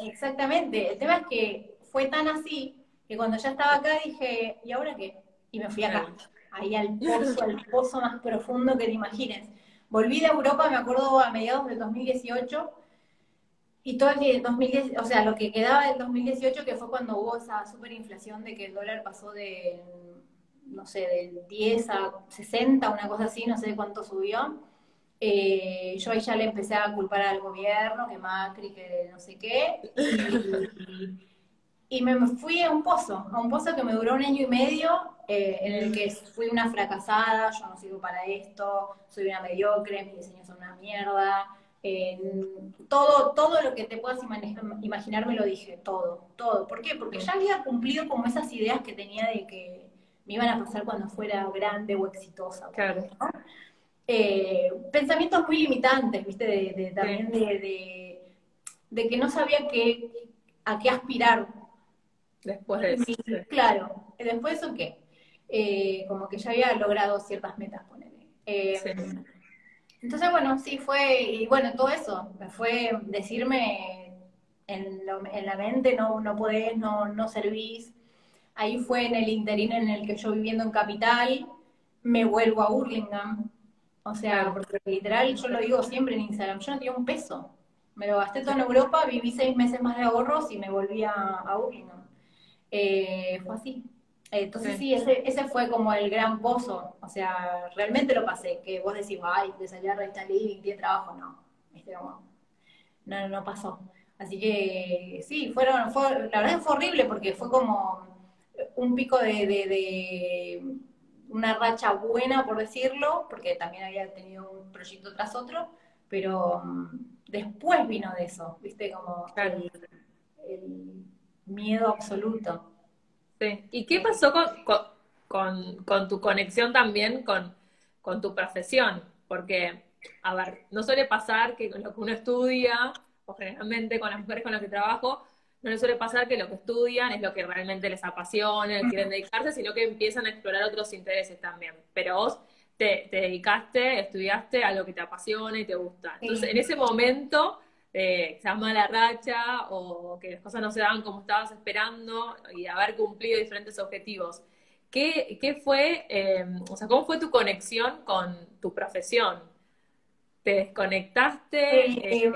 Exactamente. El tema es que fue tan así que cuando ya estaba acá dije, ¿y ahora qué? Y me fui acá, ahí al pozo, al pozo más profundo que te imagines. Volví de Europa, me acuerdo, a mediados del 2018, y todo el 2010, o sea, lo que quedaba del 2018, que fue cuando hubo esa superinflación de que el dólar pasó de, no sé, del 10 a 60, una cosa así, no sé cuánto subió. Eh, yo ahí ya le empecé a culpar al gobierno, que Macri, que no sé qué. Y, me fui a un pozo, a un pozo que me duró un año y medio, eh, en el que fui una fracasada, yo no sirvo para esto, soy una mediocre, mis diseños son una mierda. todo, todo lo que te puedas imaginar me lo dije, todo, todo. ¿Por qué? Porque ya había cumplido como esas ideas que tenía de que me iban a pasar cuando fuera grande o exitosa. Claro. Eh, pensamientos muy limitantes, ¿viste? De, también de, de, que no sabía qué, a qué aspirar. Después de eso. Claro, después de eso qué. Eh, como que ya había logrado ciertas metas, ponele. Eh, entonces, bueno, sí, fue, y bueno, todo eso, me fue decirme en, en la mente, no, no podés, no, no servís. Ahí fue en el interín en el que yo viviendo en Capital, me vuelvo a Burlingame o sea, porque literal, yo lo digo siempre en Instagram, yo no tenía un peso. Me lo gasté todo en Europa, viví seis meses más de ahorros y me volví a, a eh, fue así. Entonces sí, ese, ese fue como el gran pozo. O sea, realmente lo pasé. Que vos decís, ay, de salir a Renta Living, tiene trabajo. No, no, no pasó. Así que sí, fueron, fue, la verdad fue horrible porque fue como un pico de una racha buena, por decirlo, porque también había tenido un proyecto tras otro, pero mm, después vino de eso, ¿viste? Como el, miedo absoluto. Sí. ¿Y qué pasó con, con, tu conexión también con, con tu profesión? Porque, a ver, no suele pasar que con lo que uno estudia, o generalmente con las mujeres con las que trabajo, no les suele pasar que lo que estudian es lo que realmente les apasiona, quieren dedicarse, sino que empiezan a explorar otros intereses también. Pero vos te, dedicaste, estudiaste a lo que te apasiona y te gusta. Entonces, en ese momento, eh, se llama la racha o que las cosas no se daban como estabas esperando y haber cumplido diferentes objetivos. ¿Qué, qué fue, eh, o sea, cómo fue tu conexión con tu profesión? Te desconectaste, eh, eh,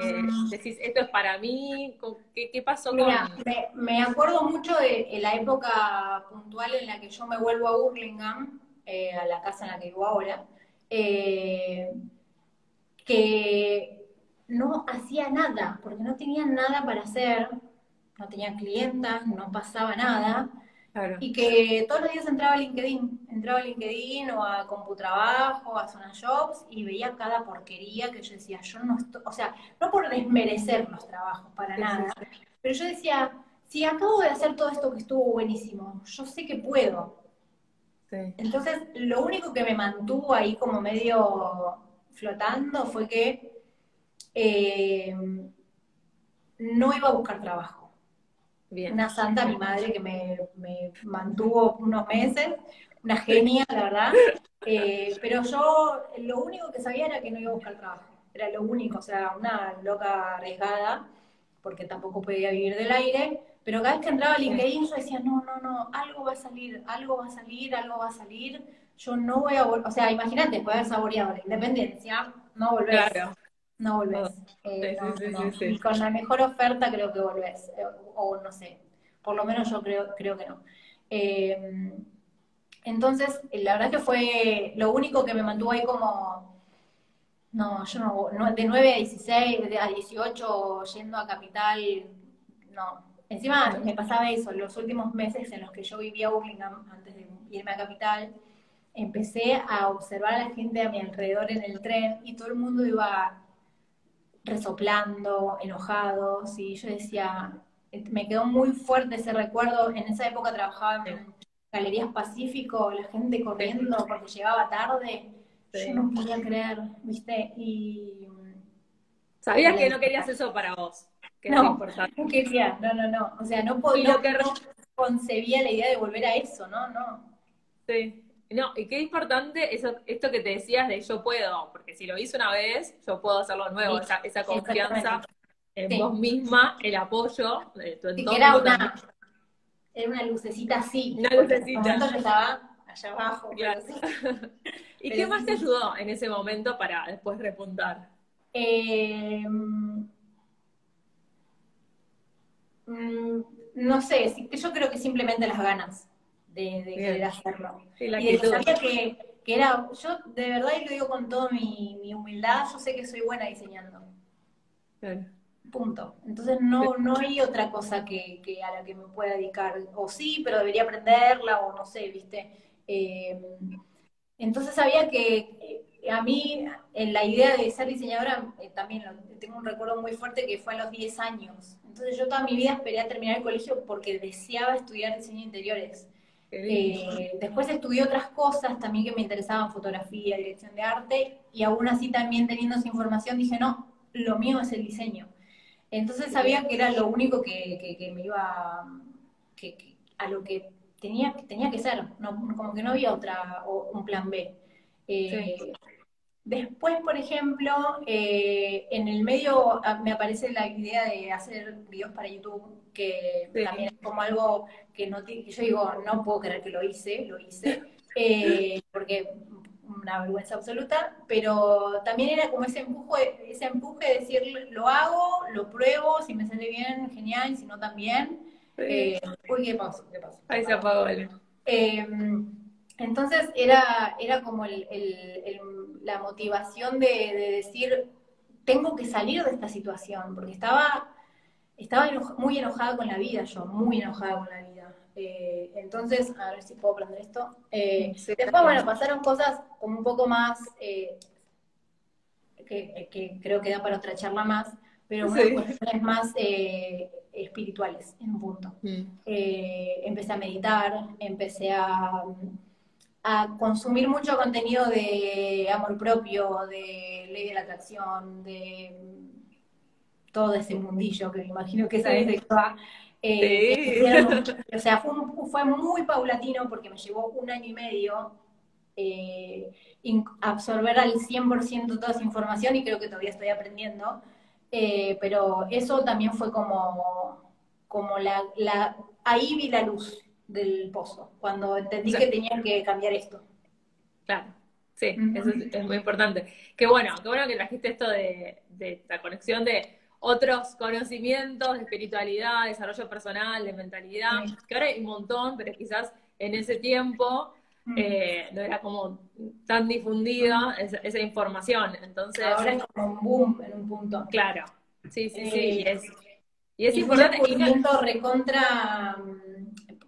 decís, esto es para mí, ¿qué, pasó mira, me, acuerdo mucho de, la época puntual en la que yo me vuelvo a Burlingame, eh, a la casa en la que vivo ahora, que no hacía nada, porque no tenía nada para hacer, no tenía clientas, no pasaba nada, y que todos los días entraba a LinkedIn, entraba a LinkedIn o a Computrabajo, a Zona Jobs y veía cada porquería que yo decía, yo no estoy, o sea, no por desmerecer los trabajos para nada, pero yo decía, si acabo de hacer todo esto que estuvo buenísimo, yo sé que puedo. Entonces, lo único que me mantuvo ahí como medio flotando fue que eh, no iba a buscar trabajo una santa, mi madre, que me, mantuvo unos meses, una genia, la verdad. Eh, pero yo lo único que sabía era que no iba a buscar trabajo. Era lo único, o sea, una loca arriesgada, porque tampoco podía vivir del aire. Pero cada vez que entraba a LinkedIn yo decía, no, no, no, algo va a salir, algo va a salir, algo va a salir. Yo no voy a volver, o sea, imagínate, poder haber saboreado la independencia, no volver. Claro no volvés. Eh, y con la mejor oferta creo que volvés, eh, o, no sé, por lo menos yo creo, creo que no. Eh, entonces, la verdad que fue lo único que me mantuvo ahí como, no, yo no, de 9 a 16, de a 18 yendo a Capital, no. Encima me pasaba eso, los últimos meses en los que yo vivía Burlingame, antes de irme a Capital, empecé a observar a la gente a mi alrededor en el tren y todo el mundo iba resoplando, enojados, y yo decía, me quedó muy fuerte ese recuerdo, en esa época trabajaba en Galerías Pacífico, la gente corriendo porque llegaba tarde, yo no podía creer, ¿viste? Y... Sabías que no querías eso para vos. Que no, no quería, no, no, no, o sea, no podía, no concebía la idea de volver a eso, ¿no? No. Sí. No, y qué importante eso, esto que te decías de yo puedo, porque si lo hice una vez, yo puedo hacerlo de nuevo, esa, confianza en vos misma, el apoyo de tu entorno. Era una, era una lucecita así. Una lucecita. yo estaba allá abajo. ¿Y qué más te ayudó en ese momento para después repuntar? Eh, mm, no sé, yo creo que simplemente las ganas de, querer hacerlo. y de que sabía que, era, yo de verdad, y lo digo con toda mi, humildad, yo sé que soy buena diseñando. Punto. Entonces no, no hay otra cosa que, a la que me pueda dedicar. O sí, pero debería aprenderla, o no sé, ¿viste? Eh, entonces sabía que a mí, en la idea de ser diseñadora, eh, también tengo un recuerdo muy fuerte que fue a los 10 años. Entonces yo toda mi vida esperé a terminar el colegio porque deseaba estudiar diseño de interiores. Eh, después estudié otras cosas también que me interesaban, fotografía, dirección de arte, y aún así también teniendo esa información dije, no, lo mío es el diseño. Entonces sabía que era lo único que, me iba, que, a lo que tenía, tenía que ser, como que no había otra, un plan B. Eh, después, por ejemplo, eh, en el medio ah, me aparece la idea de hacer videos para YouTube que también es como algo que no que yo digo, no puedo creer que lo hice, lo hice, eh, porque una vergüenza absoluta, pero también era como ese empuje, ese empuje de decir, lo hago, lo pruebo, si me sale bien, genial, si no también. Eh, uy, ¿qué pasó? ¿Qué pasó? Ahí se apagó, vale. Eh, entonces era, era como el, la motivación de, de, decir, tengo que salir de esta situación, porque estaba estaba muy enojada con la vida yo, muy enojada con la vida. Eh, entonces, a ver si puedo aprender esto. Eh, después, bueno, pasaron cosas como un poco más, eh, que, creo que da para otra charla más, pero cuestiones más espirituales en un punto. Mm. empecé a meditar, empecé a, a consumir mucho contenido de amor propio, de ley de la atracción, de todo ese mundillo que me imagino que sabes de qué va. Eh, o sea, fue, muy paulatino porque me llevó un año y medio eh, absorber al 100% toda esa información y creo que todavía estoy aprendiendo. Eh, pero eso también fue como, como la, la, ahí vi la luz del pozo, cuando entendí que tenía que cambiar esto. Claro, sí, eso es, muy importante. Qué bueno, qué bueno que trajiste esto de, de la conexión de otros conocimientos de espiritualidad, desarrollo personal, de mentalidad, que ahora hay un montón, pero quizás en ese tiempo eh, no era como tan difundida esa, información. Entonces, ahora es como un boom en un punto. Claro, sí, sí, sí. Y es, y importante. Fue un recontra.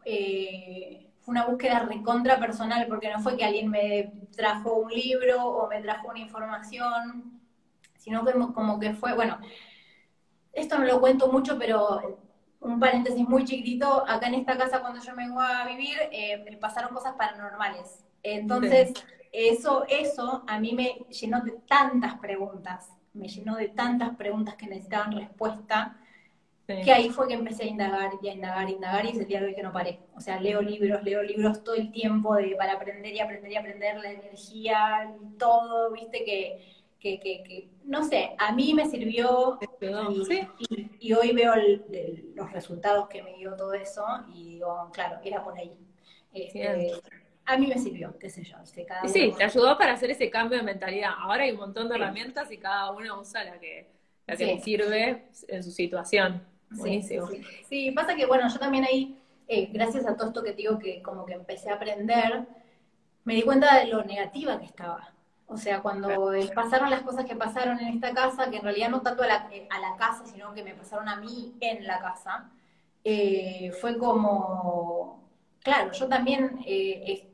Eh, fue una búsqueda recontra personal, porque no fue que alguien me trajo un libro o me trajo una información, sino que como que fue, bueno, esto no lo cuento mucho, pero un paréntesis muy chiquitito, acá en esta casa cuando yo me voy a vivir, eh, pasaron cosas paranormales. Entonces, eso, eso a mí me llenó de tantas preguntas, me llenó de tantas preguntas que necesitaban respuesta, que ahí fue que empecé a indagar y a indagar, y indagar, y es el día de hoy que no paré. O sea, leo libros, leo libros todo el tiempo de, para aprender y aprender y aprender la energía y todo, viste que que, no sé, a mí me sirvió y, hoy veo los resultados que me dio todo eso y digo, claro, era por ahí. Este, a mí me sirvió, qué sé yo. sí, te ayudó para hacer ese cambio de mentalidad. Ahora hay un montón de herramientas y cada uno usa la que, la que le sirve en su situación. Buenísimo. Sí, pasa que, bueno, yo también ahí, eh, gracias a todo esto que digo que como que empecé a aprender, me di cuenta de lo negativa que estaba. O sea, cuando pasaron las cosas que pasaron en esta casa, que en realidad no tanto a la, eh, casa, sino que me pasaron a mí en la casa, eh, fue como, claro, yo también eh,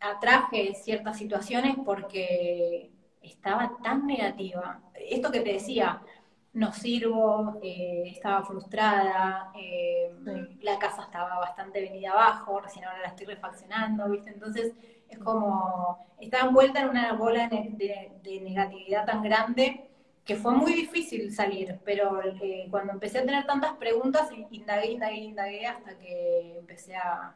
atraje ciertas situaciones porque estaba tan negativa. Esto que te decía, no sirvo, estaba frustrada, la casa estaba bastante venida abajo, recién ahora la estoy refaccionando, ¿viste? Entonces es como, estaba envuelta en una bola de, negatividad tan grande que fue muy difícil salir, pero eh, cuando empecé a tener tantas preguntas, indagué, indagué, indagué hasta que empecé a,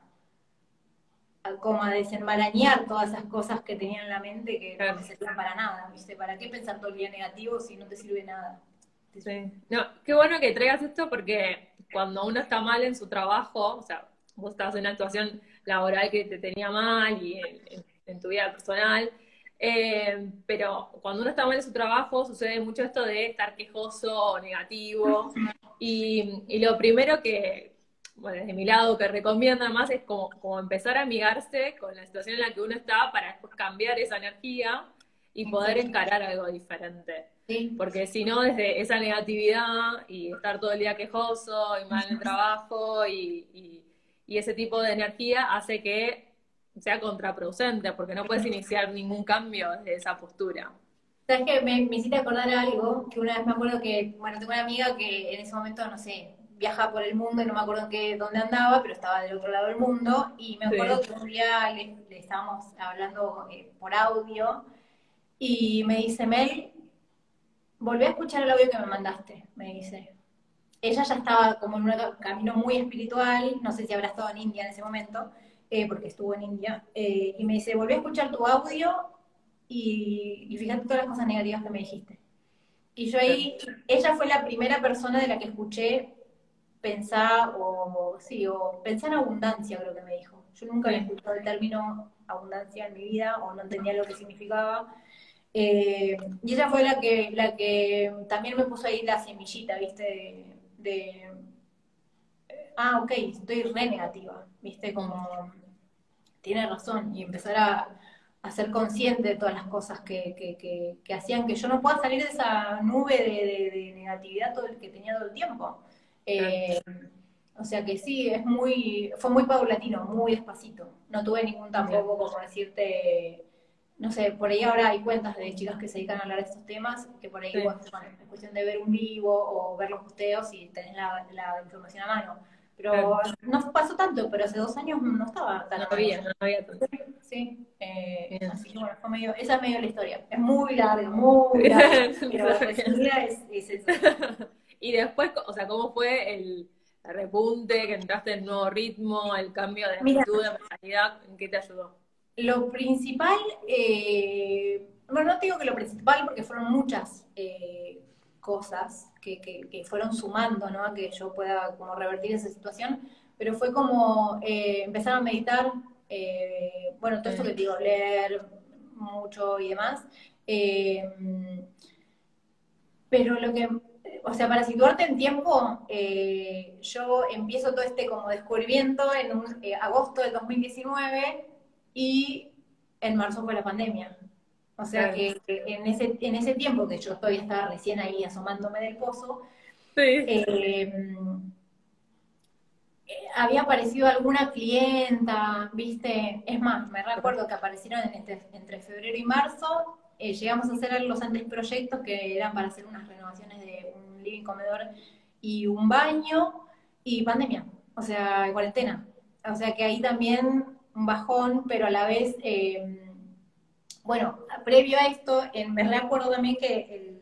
como a desenmarañar todas esas cosas que tenía en la mente que no me servían para nada, ¿viste? ¿Para qué pensar todo el día negativo si no te sirve nada? Sí. No, qué bueno que traigas esto porque cuando uno está mal en su trabajo, o sea, vos estabas en una actuación laboral que te tenía mal y en, tu vida personal, eh, pero cuando uno está mal en su trabajo sucede mucho esto de estar quejoso o negativo y, y lo primero que, bueno, desde mi lado que recomienda más es como, como empezar a amigarse con la situación en la que uno está para después cambiar esa energía y poder encarar algo diferente. Porque si no, desde esa negatividad y estar todo el día quejoso y mal en el trabajo y, ese tipo de energía hace que sea contraproducente, porque no puedes iniciar ningún cambio desde esa postura. ¿Sabes que me, me hiciste acordar algo? Que una vez me acuerdo que, bueno, tengo una amiga que en ese momento, no sé, viaja por el mundo y no me acuerdo en qué, dónde andaba, pero estaba del otro lado del mundo. Y me acuerdo que un día le, estábamos hablando eh, por audio y me dice, Mel, volví a escuchar el audio que me mandaste, me dice. Ella ya estaba como en un camino muy espiritual, no sé si habrá estado en India en ese momento, eh, porque estuvo en India, eh, y me dice, volví a escuchar tu audio y, y fíjate todas las cosas negativas que me dijiste. Y yo ahí, ella fue la primera persona de la que escuché pensar, o sí, o pensar en abundancia, creo que me dijo. Yo nunca había escuchado el término abundancia en mi vida, o no entendía lo que significaba. Eh, y ella fue la que, la que también me puso ahí la semillita, ¿viste? De, ah, ok, estoy re negativa, ¿viste? Como, tiene razón, y empezar a, ser consciente de todas las cosas que, hacían que yo no pueda salir de esa nube de, negatividad todo el que tenía todo el tiempo. Eh, o sea que sí, es muy, fue muy paulatino, muy despacito. No tuve ningún tampoco, como decirte, no sé, por ahí ahora hay cuentas de chicas que se dedican a hablar de estos temas, que por ahí es cuestión de ver un vivo o ver los posteos y tenés la, información a mano. Pero no pasó tanto, pero hace dos años no estaba tan. No había, no había tanto. Sí, eh, así que bueno, fue medio, esa es medio la historia. Es muy larga, muy larga, pero la es, es eso. y después, o sea, ¿cómo fue el repunte, que entraste en nuevo ritmo, el cambio de actitud, de mentalidad? ¿En qué te ayudó? Lo principal, eh, bueno, no te digo que lo principal porque fueron muchas eh, cosas que, que, fueron sumando, ¿no? A que yo pueda como revertir esa situación, pero fue como eh, empezar a meditar, bueno, todo esto que te digo, leer mucho y demás. pero lo que o sea, para situarte en tiempo, yo empiezo todo este como descubrimiento en agosto del 2019 y en marzo fue la pandemia. O sea que, en, ese, en ese tiempo que yo todavía estaba recién ahí asomándome del pozo, eh, había aparecido alguna clienta, viste, es más, me recuerdo que aparecieron entre febrero y marzo, eh, llegamos a hacer los anteproyectos que eran para hacer unas renovaciones de un living comedor y un baño, y pandemia, o sea, cuarentena. O sea que ahí también un bajón, pero a la vez, eh, bueno, previo a esto, me recuerdo también que,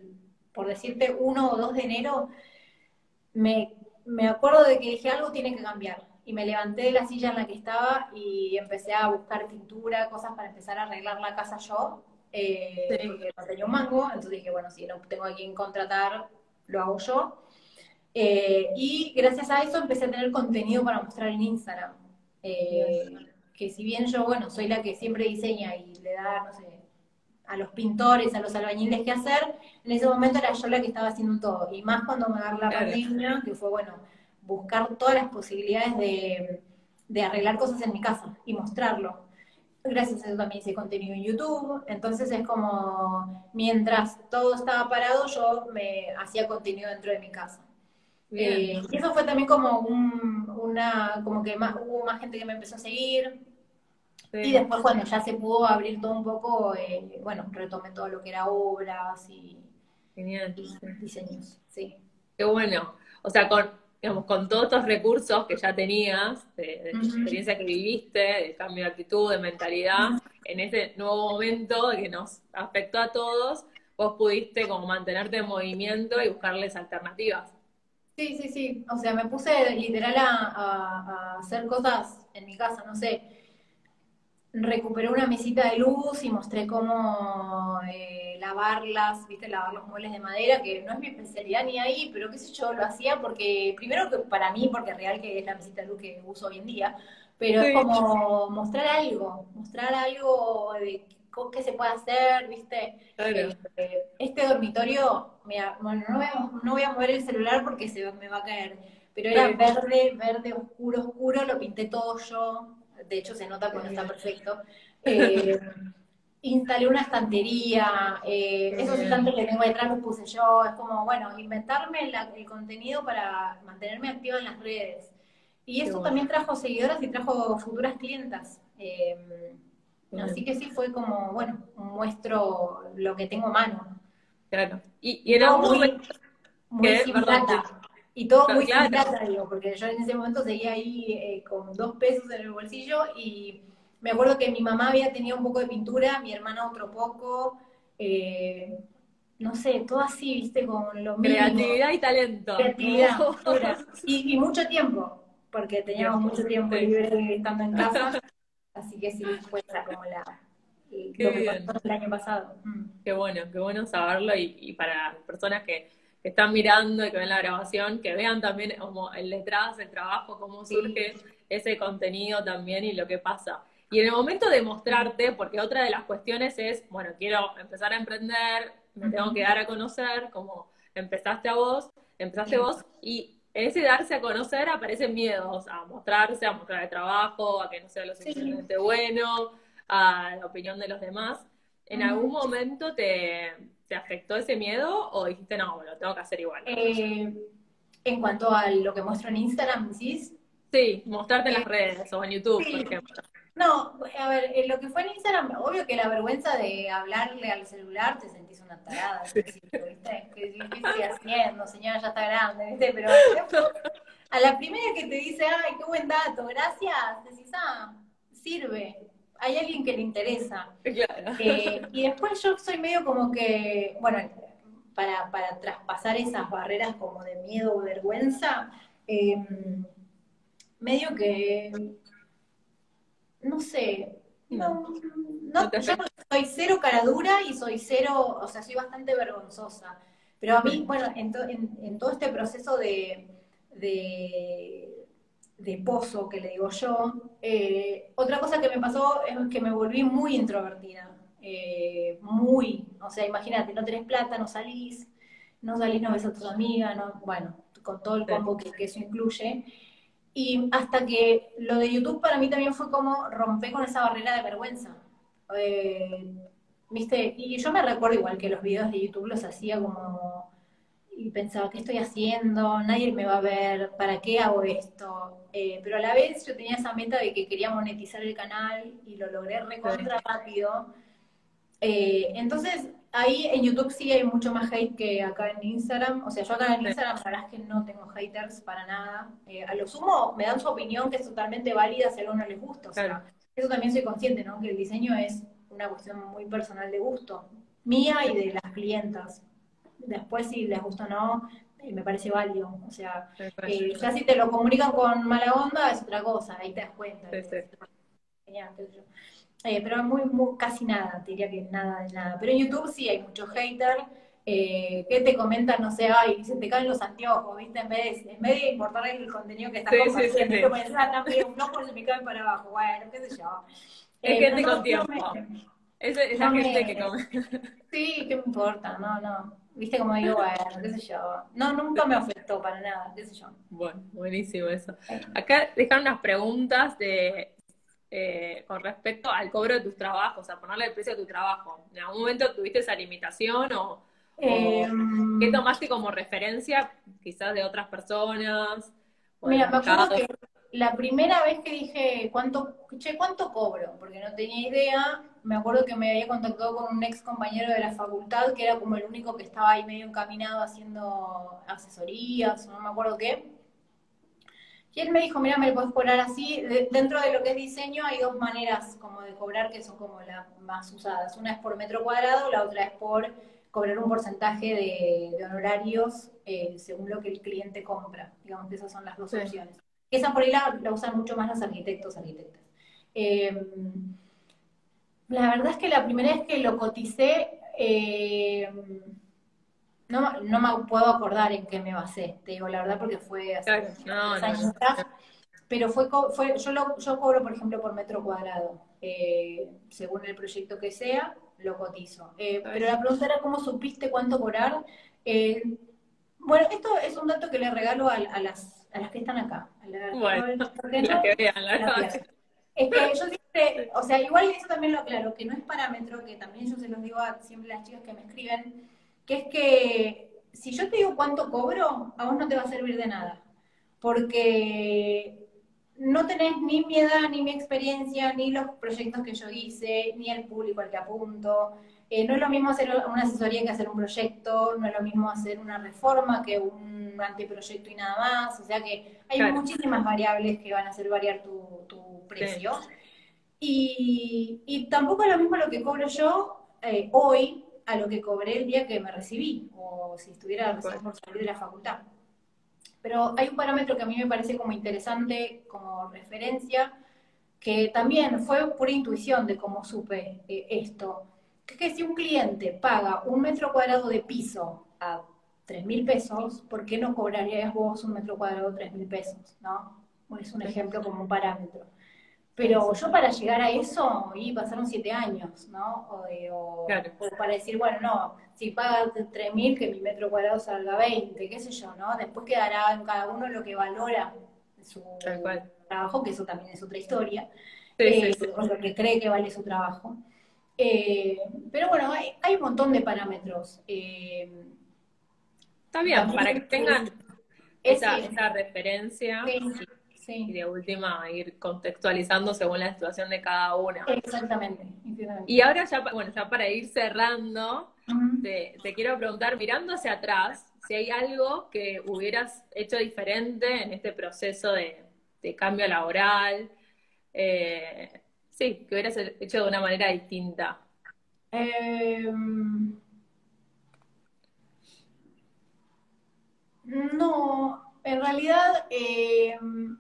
por decirte, 1 o 2 de enero, me, acuerdo de que dije algo tiene que cambiar. Y me levanté de la silla en la que estaba y empecé a buscar pintura, cosas para empezar a arreglar la casa yo, eh, porque no tenía un mango, entonces dije, bueno, si no tengo a quien contratar, lo hago yo. Eh, y gracias a eso empecé a tener contenido para mostrar en Instagram que si bien yo, bueno, soy la que siempre diseña y le da, no sé, a los pintores, a los albañiles qué hacer, en ese momento era yo la que estaba haciendo todo. Y más cuando me agarró la pandemia, que fue, bueno, buscar todas las posibilidades de, arreglar cosas en mi casa y mostrarlo. Gracias a eso también hice contenido en YouTube. Entonces es como, mientras todo estaba parado, yo me hacía contenido dentro de mi casa. Eh, y eso fue también como un, una, como que más, hubo más gente que me empezó a seguir. Y después cuando ya se pudo abrir todo un poco, eh, bueno, retomé todo lo que era obras y, diseños, sí. Qué bueno. O sea, con, digamos, con todos estos recursos que ya tenías, de, tu experiencia que viviste, de cambio de actitud, de mentalidad, en ese nuevo momento que nos afectó a todos, vos pudiste como mantenerte en movimiento y buscarles alternativas. Sí, sí, sí. O sea, me puse literal a, hacer cosas en mi casa, no sé. Recuperé una mesita de luz y mostré cómo eh, lavarlas, viste, lavar los muebles de madera, que no es mi especialidad ni ahí, pero qué sé yo, lo hacía porque, primero que para mí, porque real que es la mesita de luz que uso hoy en día, pero es como mostrar algo, mostrar algo de qué se puede hacer, viste. Este, este dormitorio, mira, bueno, no voy, a, no voy a mover el celular porque se me va a caer, pero era verde, verde, oscuro, oscuro, lo pinté todo yo, de hecho se nota cuando está perfecto. Eh, instalé una estantería, eh, esos estantes que tengo detrás los puse yo, es como, bueno, inventarme el contenido para mantenerme activa en las redes. Y eso también trajo seguidoras y trajo futuras clientas. Eh, así que sí fue como, bueno, muestro lo que tengo a mano. Claro. Y, era muy, muy sin y todo muy sin plata, digo, porque yo en ese momento seguía ahí eh, con dos pesos en el bolsillo y me acuerdo que mi mamá había tenido un poco de pintura, mi hermana otro poco, eh, no sé, todo así, viste, con lo mismo. Creatividad y talento. Creatividad, y, y, mucho tiempo, porque teníamos mucho tiempo libre estando en casa, así que sí, fue como la... Lo que pasó el año pasado. Mm. Qué bueno, qué bueno saberlo y, y para personas que que están mirando y que ven la grabación, que vean también como el detrás, el trabajo, cómo surge ese contenido también y lo que pasa. Y en el momento de mostrarte, porque otra de las cuestiones es, bueno, quiero empezar a emprender, me tengo que dar a conocer, como empezaste a vos, empezaste vos, y ese darse a conocer aparecen miedos a mostrarse, a mostrar el trabajo, a que no sea lo suficientemente bueno, a la opinión de los demás. ¿En algún momento te, ¿Te afectó ese miedo o dijiste, no, lo tengo que hacer igual? Eh, en cuanto a lo que muestro en Instagram, ¿sí? Sí, mostrarte en las redes o en YouTube, por ejemplo. No, a ver, eh, lo que fue en Instagram, obvio que la vergüenza de hablarle al celular te sentís una tarada, ¿viste? Que estoy haciendo, señora, ya está grande, ¿viste? Pero a la primera que te dice, ay, qué buen dato, gracias, decís, ah, sirve hay alguien que le interesa. Eh, y después yo soy medio como que, bueno, para, para traspasar esas barreras como de miedo o vergüenza, em, medio que, no sé, no, no, yo soy cero cara dura y soy cero, o sea, soy bastante vergonzosa. Pero a mí, bueno, en, en todo este proceso de, de de pozo, que le digo yo. Eh, otra cosa que me pasó es que me volví muy introvertida. Eh, muy, o sea, imagínate, no tenés plata, no salís, no salís, no ves a tus amigas, no, bueno, con todo el combo que, eso incluye. Y hasta que lo de YouTube para mí también fue como romper con esa barrera de vergüenza. Eh, ¿Viste? Y yo me recuerdo igual que los videos de YouTube los hacía como y pensaba, ¿qué estoy haciendo? Nadie me va a ver, ¿para qué hago esto? Eh, pero a la vez yo tenía esa meta de que quería monetizar el canal y lo logré recontra rápido. Eh, entonces, ahí en YouTube sí hay mucho más hate que acá en Instagram. O sea, yo acá en Instagram la verdad es que no tengo haters para nada. Eh, a lo sumo me dan su opinión que es totalmente válida si a alguno les gusta. O sea, eso también soy consciente, ¿no? Que el diseño es una cuestión muy personal de gusto, mía y de las clientas. Después, si les gusta o no, eh, me parece válido. O sea, eh, ya si te lo comunican con mala onda es otra cosa, ahí te das cuenta. Eh, pero muy, muy, casi nada, te diría que nada de nada. Pero en YouTube sí hay muchos haters eh, que te comentan, no sé, ay, se te caen los anteojos, ¿viste? En vez de, en vez de importar el contenido que estás compartiendo, sí, sí, sí. también un ojo se me cae para abajo, bueno, qué sé yo. Es gente con tiempo. Es, esa gente que come. Sí, ¿qué me importa? No, no. Viste como digo, bueno, qué sé yo. No, nunca me afectó para nada, qué sé yo. Bueno, buenísimo eso. Acá dejaron unas preguntas de eh, con respecto al cobro de tus trabajos, a ponerle el precio de tu trabajo. ¿En algún momento tuviste esa limitación o, em, qué tomaste como referencia quizás de otras personas? Mira, me acuerdo que la primera vez que dije cuánto, che, cuánto cobro, porque no tenía idea, me acuerdo que me había contactado con un ex compañero de la facultad que era como el único que estaba ahí medio encaminado haciendo asesorías, o no me acuerdo qué. Y él me dijo, mira, me lo puedes cobrar así. dentro de lo que es diseño hay dos maneras como de cobrar que son como las más usadas. Una es por metro cuadrado, la otra es por cobrar un porcentaje de, honorarios eh, según lo que el cliente compra. Digamos que esas son las dos opciones. Esa por ahí la, usan mucho más los arquitectos, arquitectas. Em, La verdad es que la primera vez que lo coticé, eh, no, no, me puedo acordar en qué me basé, te digo la verdad, porque fue hace años atrás. Pero fue, fue yo, lo, yo cobro, por ejemplo, por metro cuadrado. Eh, según el proyecto que sea, lo cotizo. Eh, pero la pregunta era cómo supiste cuánto cobrar. bueno, esto es un dato que le regalo a, las, a las que están acá. bueno, que vean, la es que yo siempre, o sea, igual eso también lo aclaro, que no es parámetro, que también yo se los digo a siempre las chicas que me escriben, que es que si yo te digo cuánto cobro, a vos no te va a servir de nada. Porque no tenés ni mi edad, ni mi experiencia, ni los proyectos que yo hice, ni el público al que apunto. Eh, no es lo mismo hacer una asesoría que hacer un proyecto, no es lo mismo hacer una reforma que un anteproyecto y nada más. O sea que hay muchísimas variables que van a hacer variar tu, precio. Y, tampoco es lo mismo lo que cobro yo eh, hoy a lo que cobré el día que me recibí, o si estuviera recién por salir de la facultad. Pero hay un parámetro que a mí me parece como interesante como referencia, que también fue pura intuición de cómo supe eh, esto, que si un cliente paga un metro cuadrado de piso a tres mil pesos, ¿por qué no cobrarías vos un metro cuadrado de tres mil pesos? ¿no? Es un ejemplo como un parámetro. Pero yo para llegar a eso, y pasaron siete años, ¿no? O, para decir, bueno, no, si pagas 3.000, que mi metro cuadrado salga 20, qué sé yo, ¿no? Después quedará en cada uno lo que valora su trabajo, que eso también es otra historia, eh, o lo que cree que vale su trabajo. Eh, pero bueno, hay, un montón de parámetros. Eh, Está bien, para que tengan esa, esa referencia. Y de última, ir contextualizando según la situación de cada una. Exactamente. Y ahora ya, bueno, ya para ir cerrando, te, quiero preguntar, mirando hacia atrás, si hay algo que hubieras hecho diferente en este proceso de, cambio laboral, eh, sí, que hubieras hecho de una manera distinta. Em, no, en realidad em,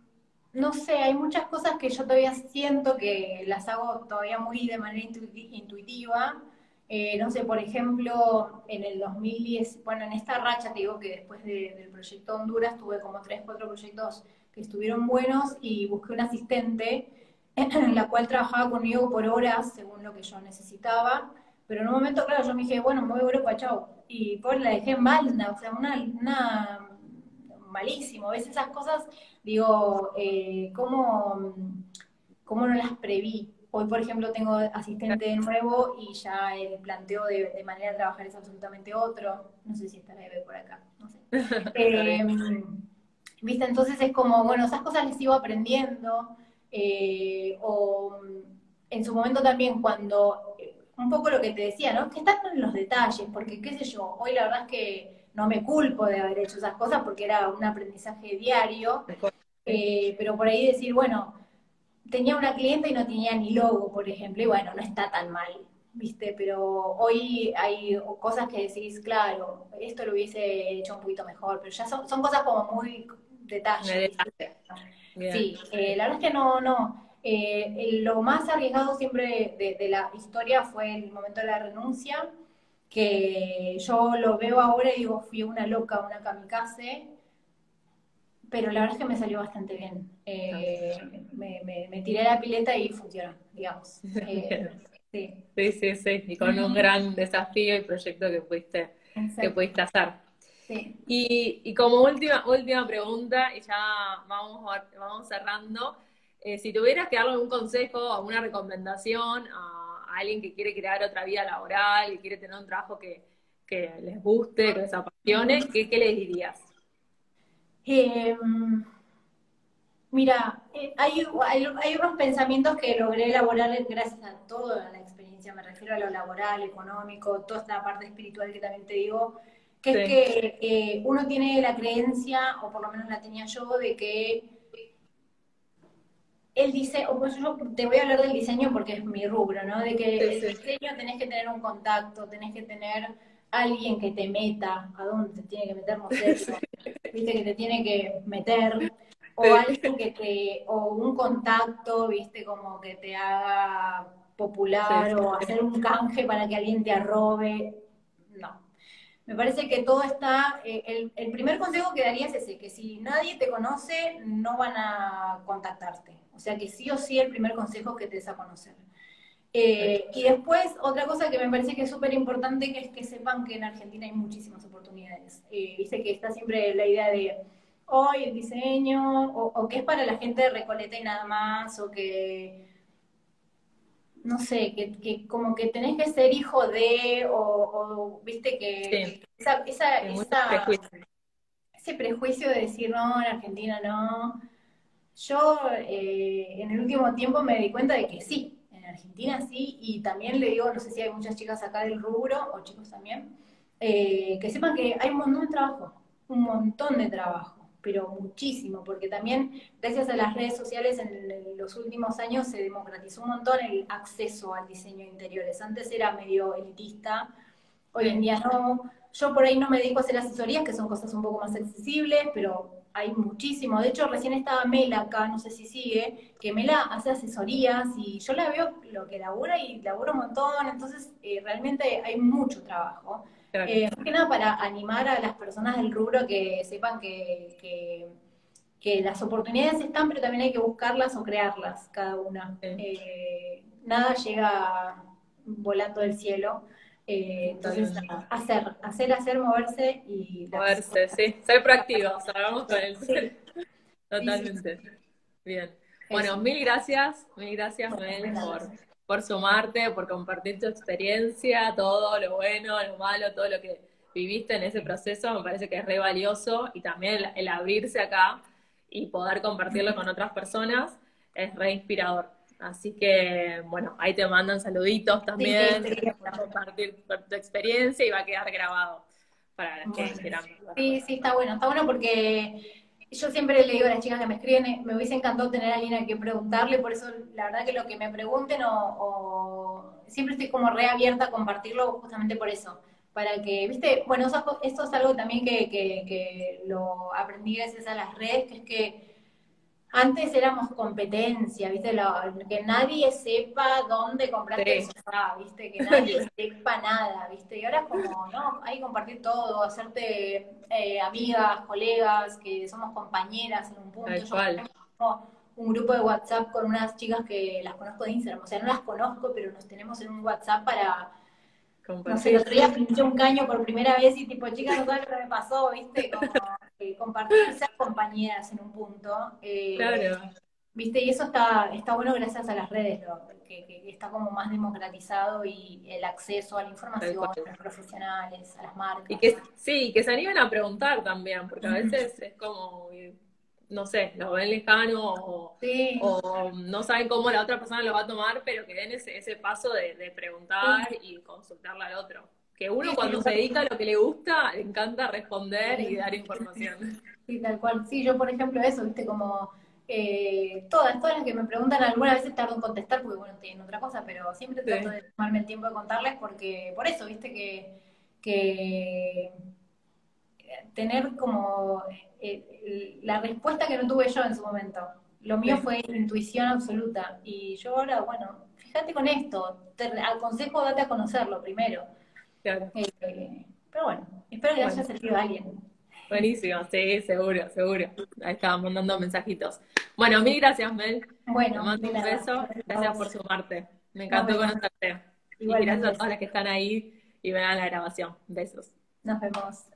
no sé, hay muchas cosas que yo todavía siento que las hago todavía muy de manera intuitiva. Eh, no sé, por ejemplo, en el 2010, bueno, en esta racha te digo que después del proyecto Honduras tuve como tres, cuatro proyectos que estuvieron buenos y busqué un asistente en la cual trabajaba conmigo por horas según lo que yo necesitaba. Pero en un momento, claro, yo me dije, bueno, me voy a Europa, chao. Y pues la dejé en Malta, o sea, una, una malísimo. A veces esas cosas, digo, eh, ¿cómo, no las preví? Hoy, por ejemplo, tengo asistente de nuevo y ya el planteo de, manera de trabajar es absolutamente otro. No sé si está Eve por acá, no sé. Em, ¿Viste? Entonces es como, bueno, esas cosas les sigo aprendiendo. Eh, o en su momento también cuando, un poco lo que te decía, ¿no? Que están en los detalles, porque qué sé yo, hoy la verdad es que no me culpo de haber hecho esas cosas porque era un aprendizaje diario, eh, pero por ahí decir, bueno, tenía una cliente y no tenía ni logo, por ejemplo, y bueno, no está tan mal, ¿viste? Pero hoy hay cosas que decís, claro, esto lo hubiese hecho un poquito mejor, pero ya son, cosas como muy detalles. Sí, eh, la verdad es que no, no. Eh, lo más arriesgado siempre de, la historia fue el momento de la renuncia, que yo lo veo ahora y digo, fui una loca, una kamikaze, pero la verdad es que me salió bastante bien. Eh, me, tiré la pileta y funcionó, digamos. Eh, sí. sí, sí, y con un gran desafío y proyecto que pudiste, que pudiste hacer. Sí. Y, como última, última pregunta, y ya vamos, vamos cerrando, eh, si tuvieras que darle un consejo o una recomendación a alguien que quiere crear otra vida laboral y quiere tener un trabajo que, les guste, que les apasione, ¿qué, qué les dirías? Em, mira, eh, hay, hay, unos pensamientos que logré elaborar gracias a toda la experiencia, me refiero a lo laboral, económico, toda esta parte espiritual que también te digo, que es que eh, uno tiene la creencia, o por lo menos la tenía yo, de que el diseño, pues yo te voy a hablar del diseño porque es mi rubro, ¿no? De que el diseño tenés que tener un contacto, tenés que tener alguien que te meta, a dónde te tiene que meter eso, viste que te tiene que meter, o alguien que te, o un contacto, viste, como que te haga popular o hacer un canje para que alguien te arrobe. Me parece que todo está, eh, el, primer consejo que daría es ese, que si nadie te conoce, no van a contactarte. O sea que sí o sí el primer consejo que te des a conocer. Eh, y después, otra cosa que me parece que es súper importante, es que sepan que en Argentina hay muchísimas oportunidades. Eh, dice que está siempre la idea de hoy el diseño, o, que es para la gente de Recoleta y nada más, o que, no sé, que, como que tenés que ser hijo de, o, viste que esa, esa, ese prejuicio de decir, no, en Argentina no. Yo eh, en el último tiempo me di cuenta de que sí, en Argentina sí, y también le digo, no sé si hay muchas chicas acá del rubro, o chicos también, eh, que sepan que hay un montón de trabajo, un montón de trabajo pero muchísimo, porque también gracias a las redes sociales en, los últimos años se democratizó un montón el acceso al diseño de interiores. Antes era medio elitista, hoy en día no. Yo por ahí no me dedico a hacer asesorías, que son cosas un poco más accesibles, pero hay muchísimo. De hecho, recién estaba Mela acá, no sé si sigue, que Mela hace asesorías y yo la veo lo que labura y labura un montón, entonces eh, realmente hay mucho trabajo. Eh, más que nada para animar a las personas del rubro que sepan que, que, las oportunidades están, pero también hay que buscarlas o crearlas cada una. Eh, nada llega volando del cielo. Eh, entonces, hacer, hacer, hacer, moverse y... Moverse, sí. Ser proactivos, salgamos con el cielo. Totalmente. Bien. Bueno, mil gracias, mil gracias, Mel, por por sumarte, por compartir tu experiencia, todo lo bueno, lo malo, todo lo que viviste en ese proceso, me parece que es re valioso y también el, abrirse acá y poder compartirlo con otras personas es re inspirador. Así que, bueno, ahí te mandan saluditos también para compartir tu experiencia y va a quedar grabado para que quieran. Sí, sí, está bueno, está bueno porque yo siempre le digo a las chicas que me escriben, eh, me hubiese encantado tener a alguien a que preguntarle, por eso la verdad que lo que me pregunten o, siempre estoy como reabierta a compartirlo justamente por eso. Para que, viste, bueno, esto es algo también que, que, que lo aprendí gracias a las redes, que es que antes éramos competencia, ¿viste? que nadie sepa dónde compraste el sofá, ¿viste? Que nadie sepa nada, ¿viste? Y ahora es como, ¿no? Hay que compartir todo, hacerte eh, amigas, colegas, que somos compañeras en un punto. Yo tengo un grupo de WhatsApp con unas chicas que las conozco de Instagram, o sea, no las conozco, pero nos tenemos en un WhatsApp para no sé, el otro día pinché un caño por primera vez y tipo, chicas, no sabes lo que me pasó, ¿viste? Como eh, compartir, compañeras en un punto. Eh, claro. ¿Viste? Y eso está, está bueno gracias a las redes, que, está como más democratizado y el acceso a la información, a los profesionales, a las marcas. Y que, sí, que se animen a preguntar también, porque a veces es como no sé, lo ven lejano o, no saben cómo la otra persona lo va a tomar, pero que den ese, ese paso de, preguntar y consultarle al otro. Que uno cuando se dedica a lo que le gusta, le encanta responder y dar información. Sí, tal cual. Sí, yo por ejemplo eso, viste, como eh, todas, todas las que me preguntan, algunas veces tardo en contestar porque bueno, tienen otra cosa, pero siempre trato de tomarme el tiempo de contarles porque por eso, viste, que, que tener como eh, la respuesta que no tuve yo en su momento. Lo mío fue intuición absoluta. Y yo ahora, bueno, fíjate con esto, te aconsejo date a conocerlo primero. Eh, pero bueno, espero que haya servido a alguien. Buenísimo, sí, seguro, seguro. Ahí estaban mandando mensajitos. Bueno, mil gracias, Mel. Bueno, Te mando un beso. Gracias por sumarte. Me encantó conocerte. Y gracias a todas las que están ahí y vean la grabación. Besos. Nos vemos.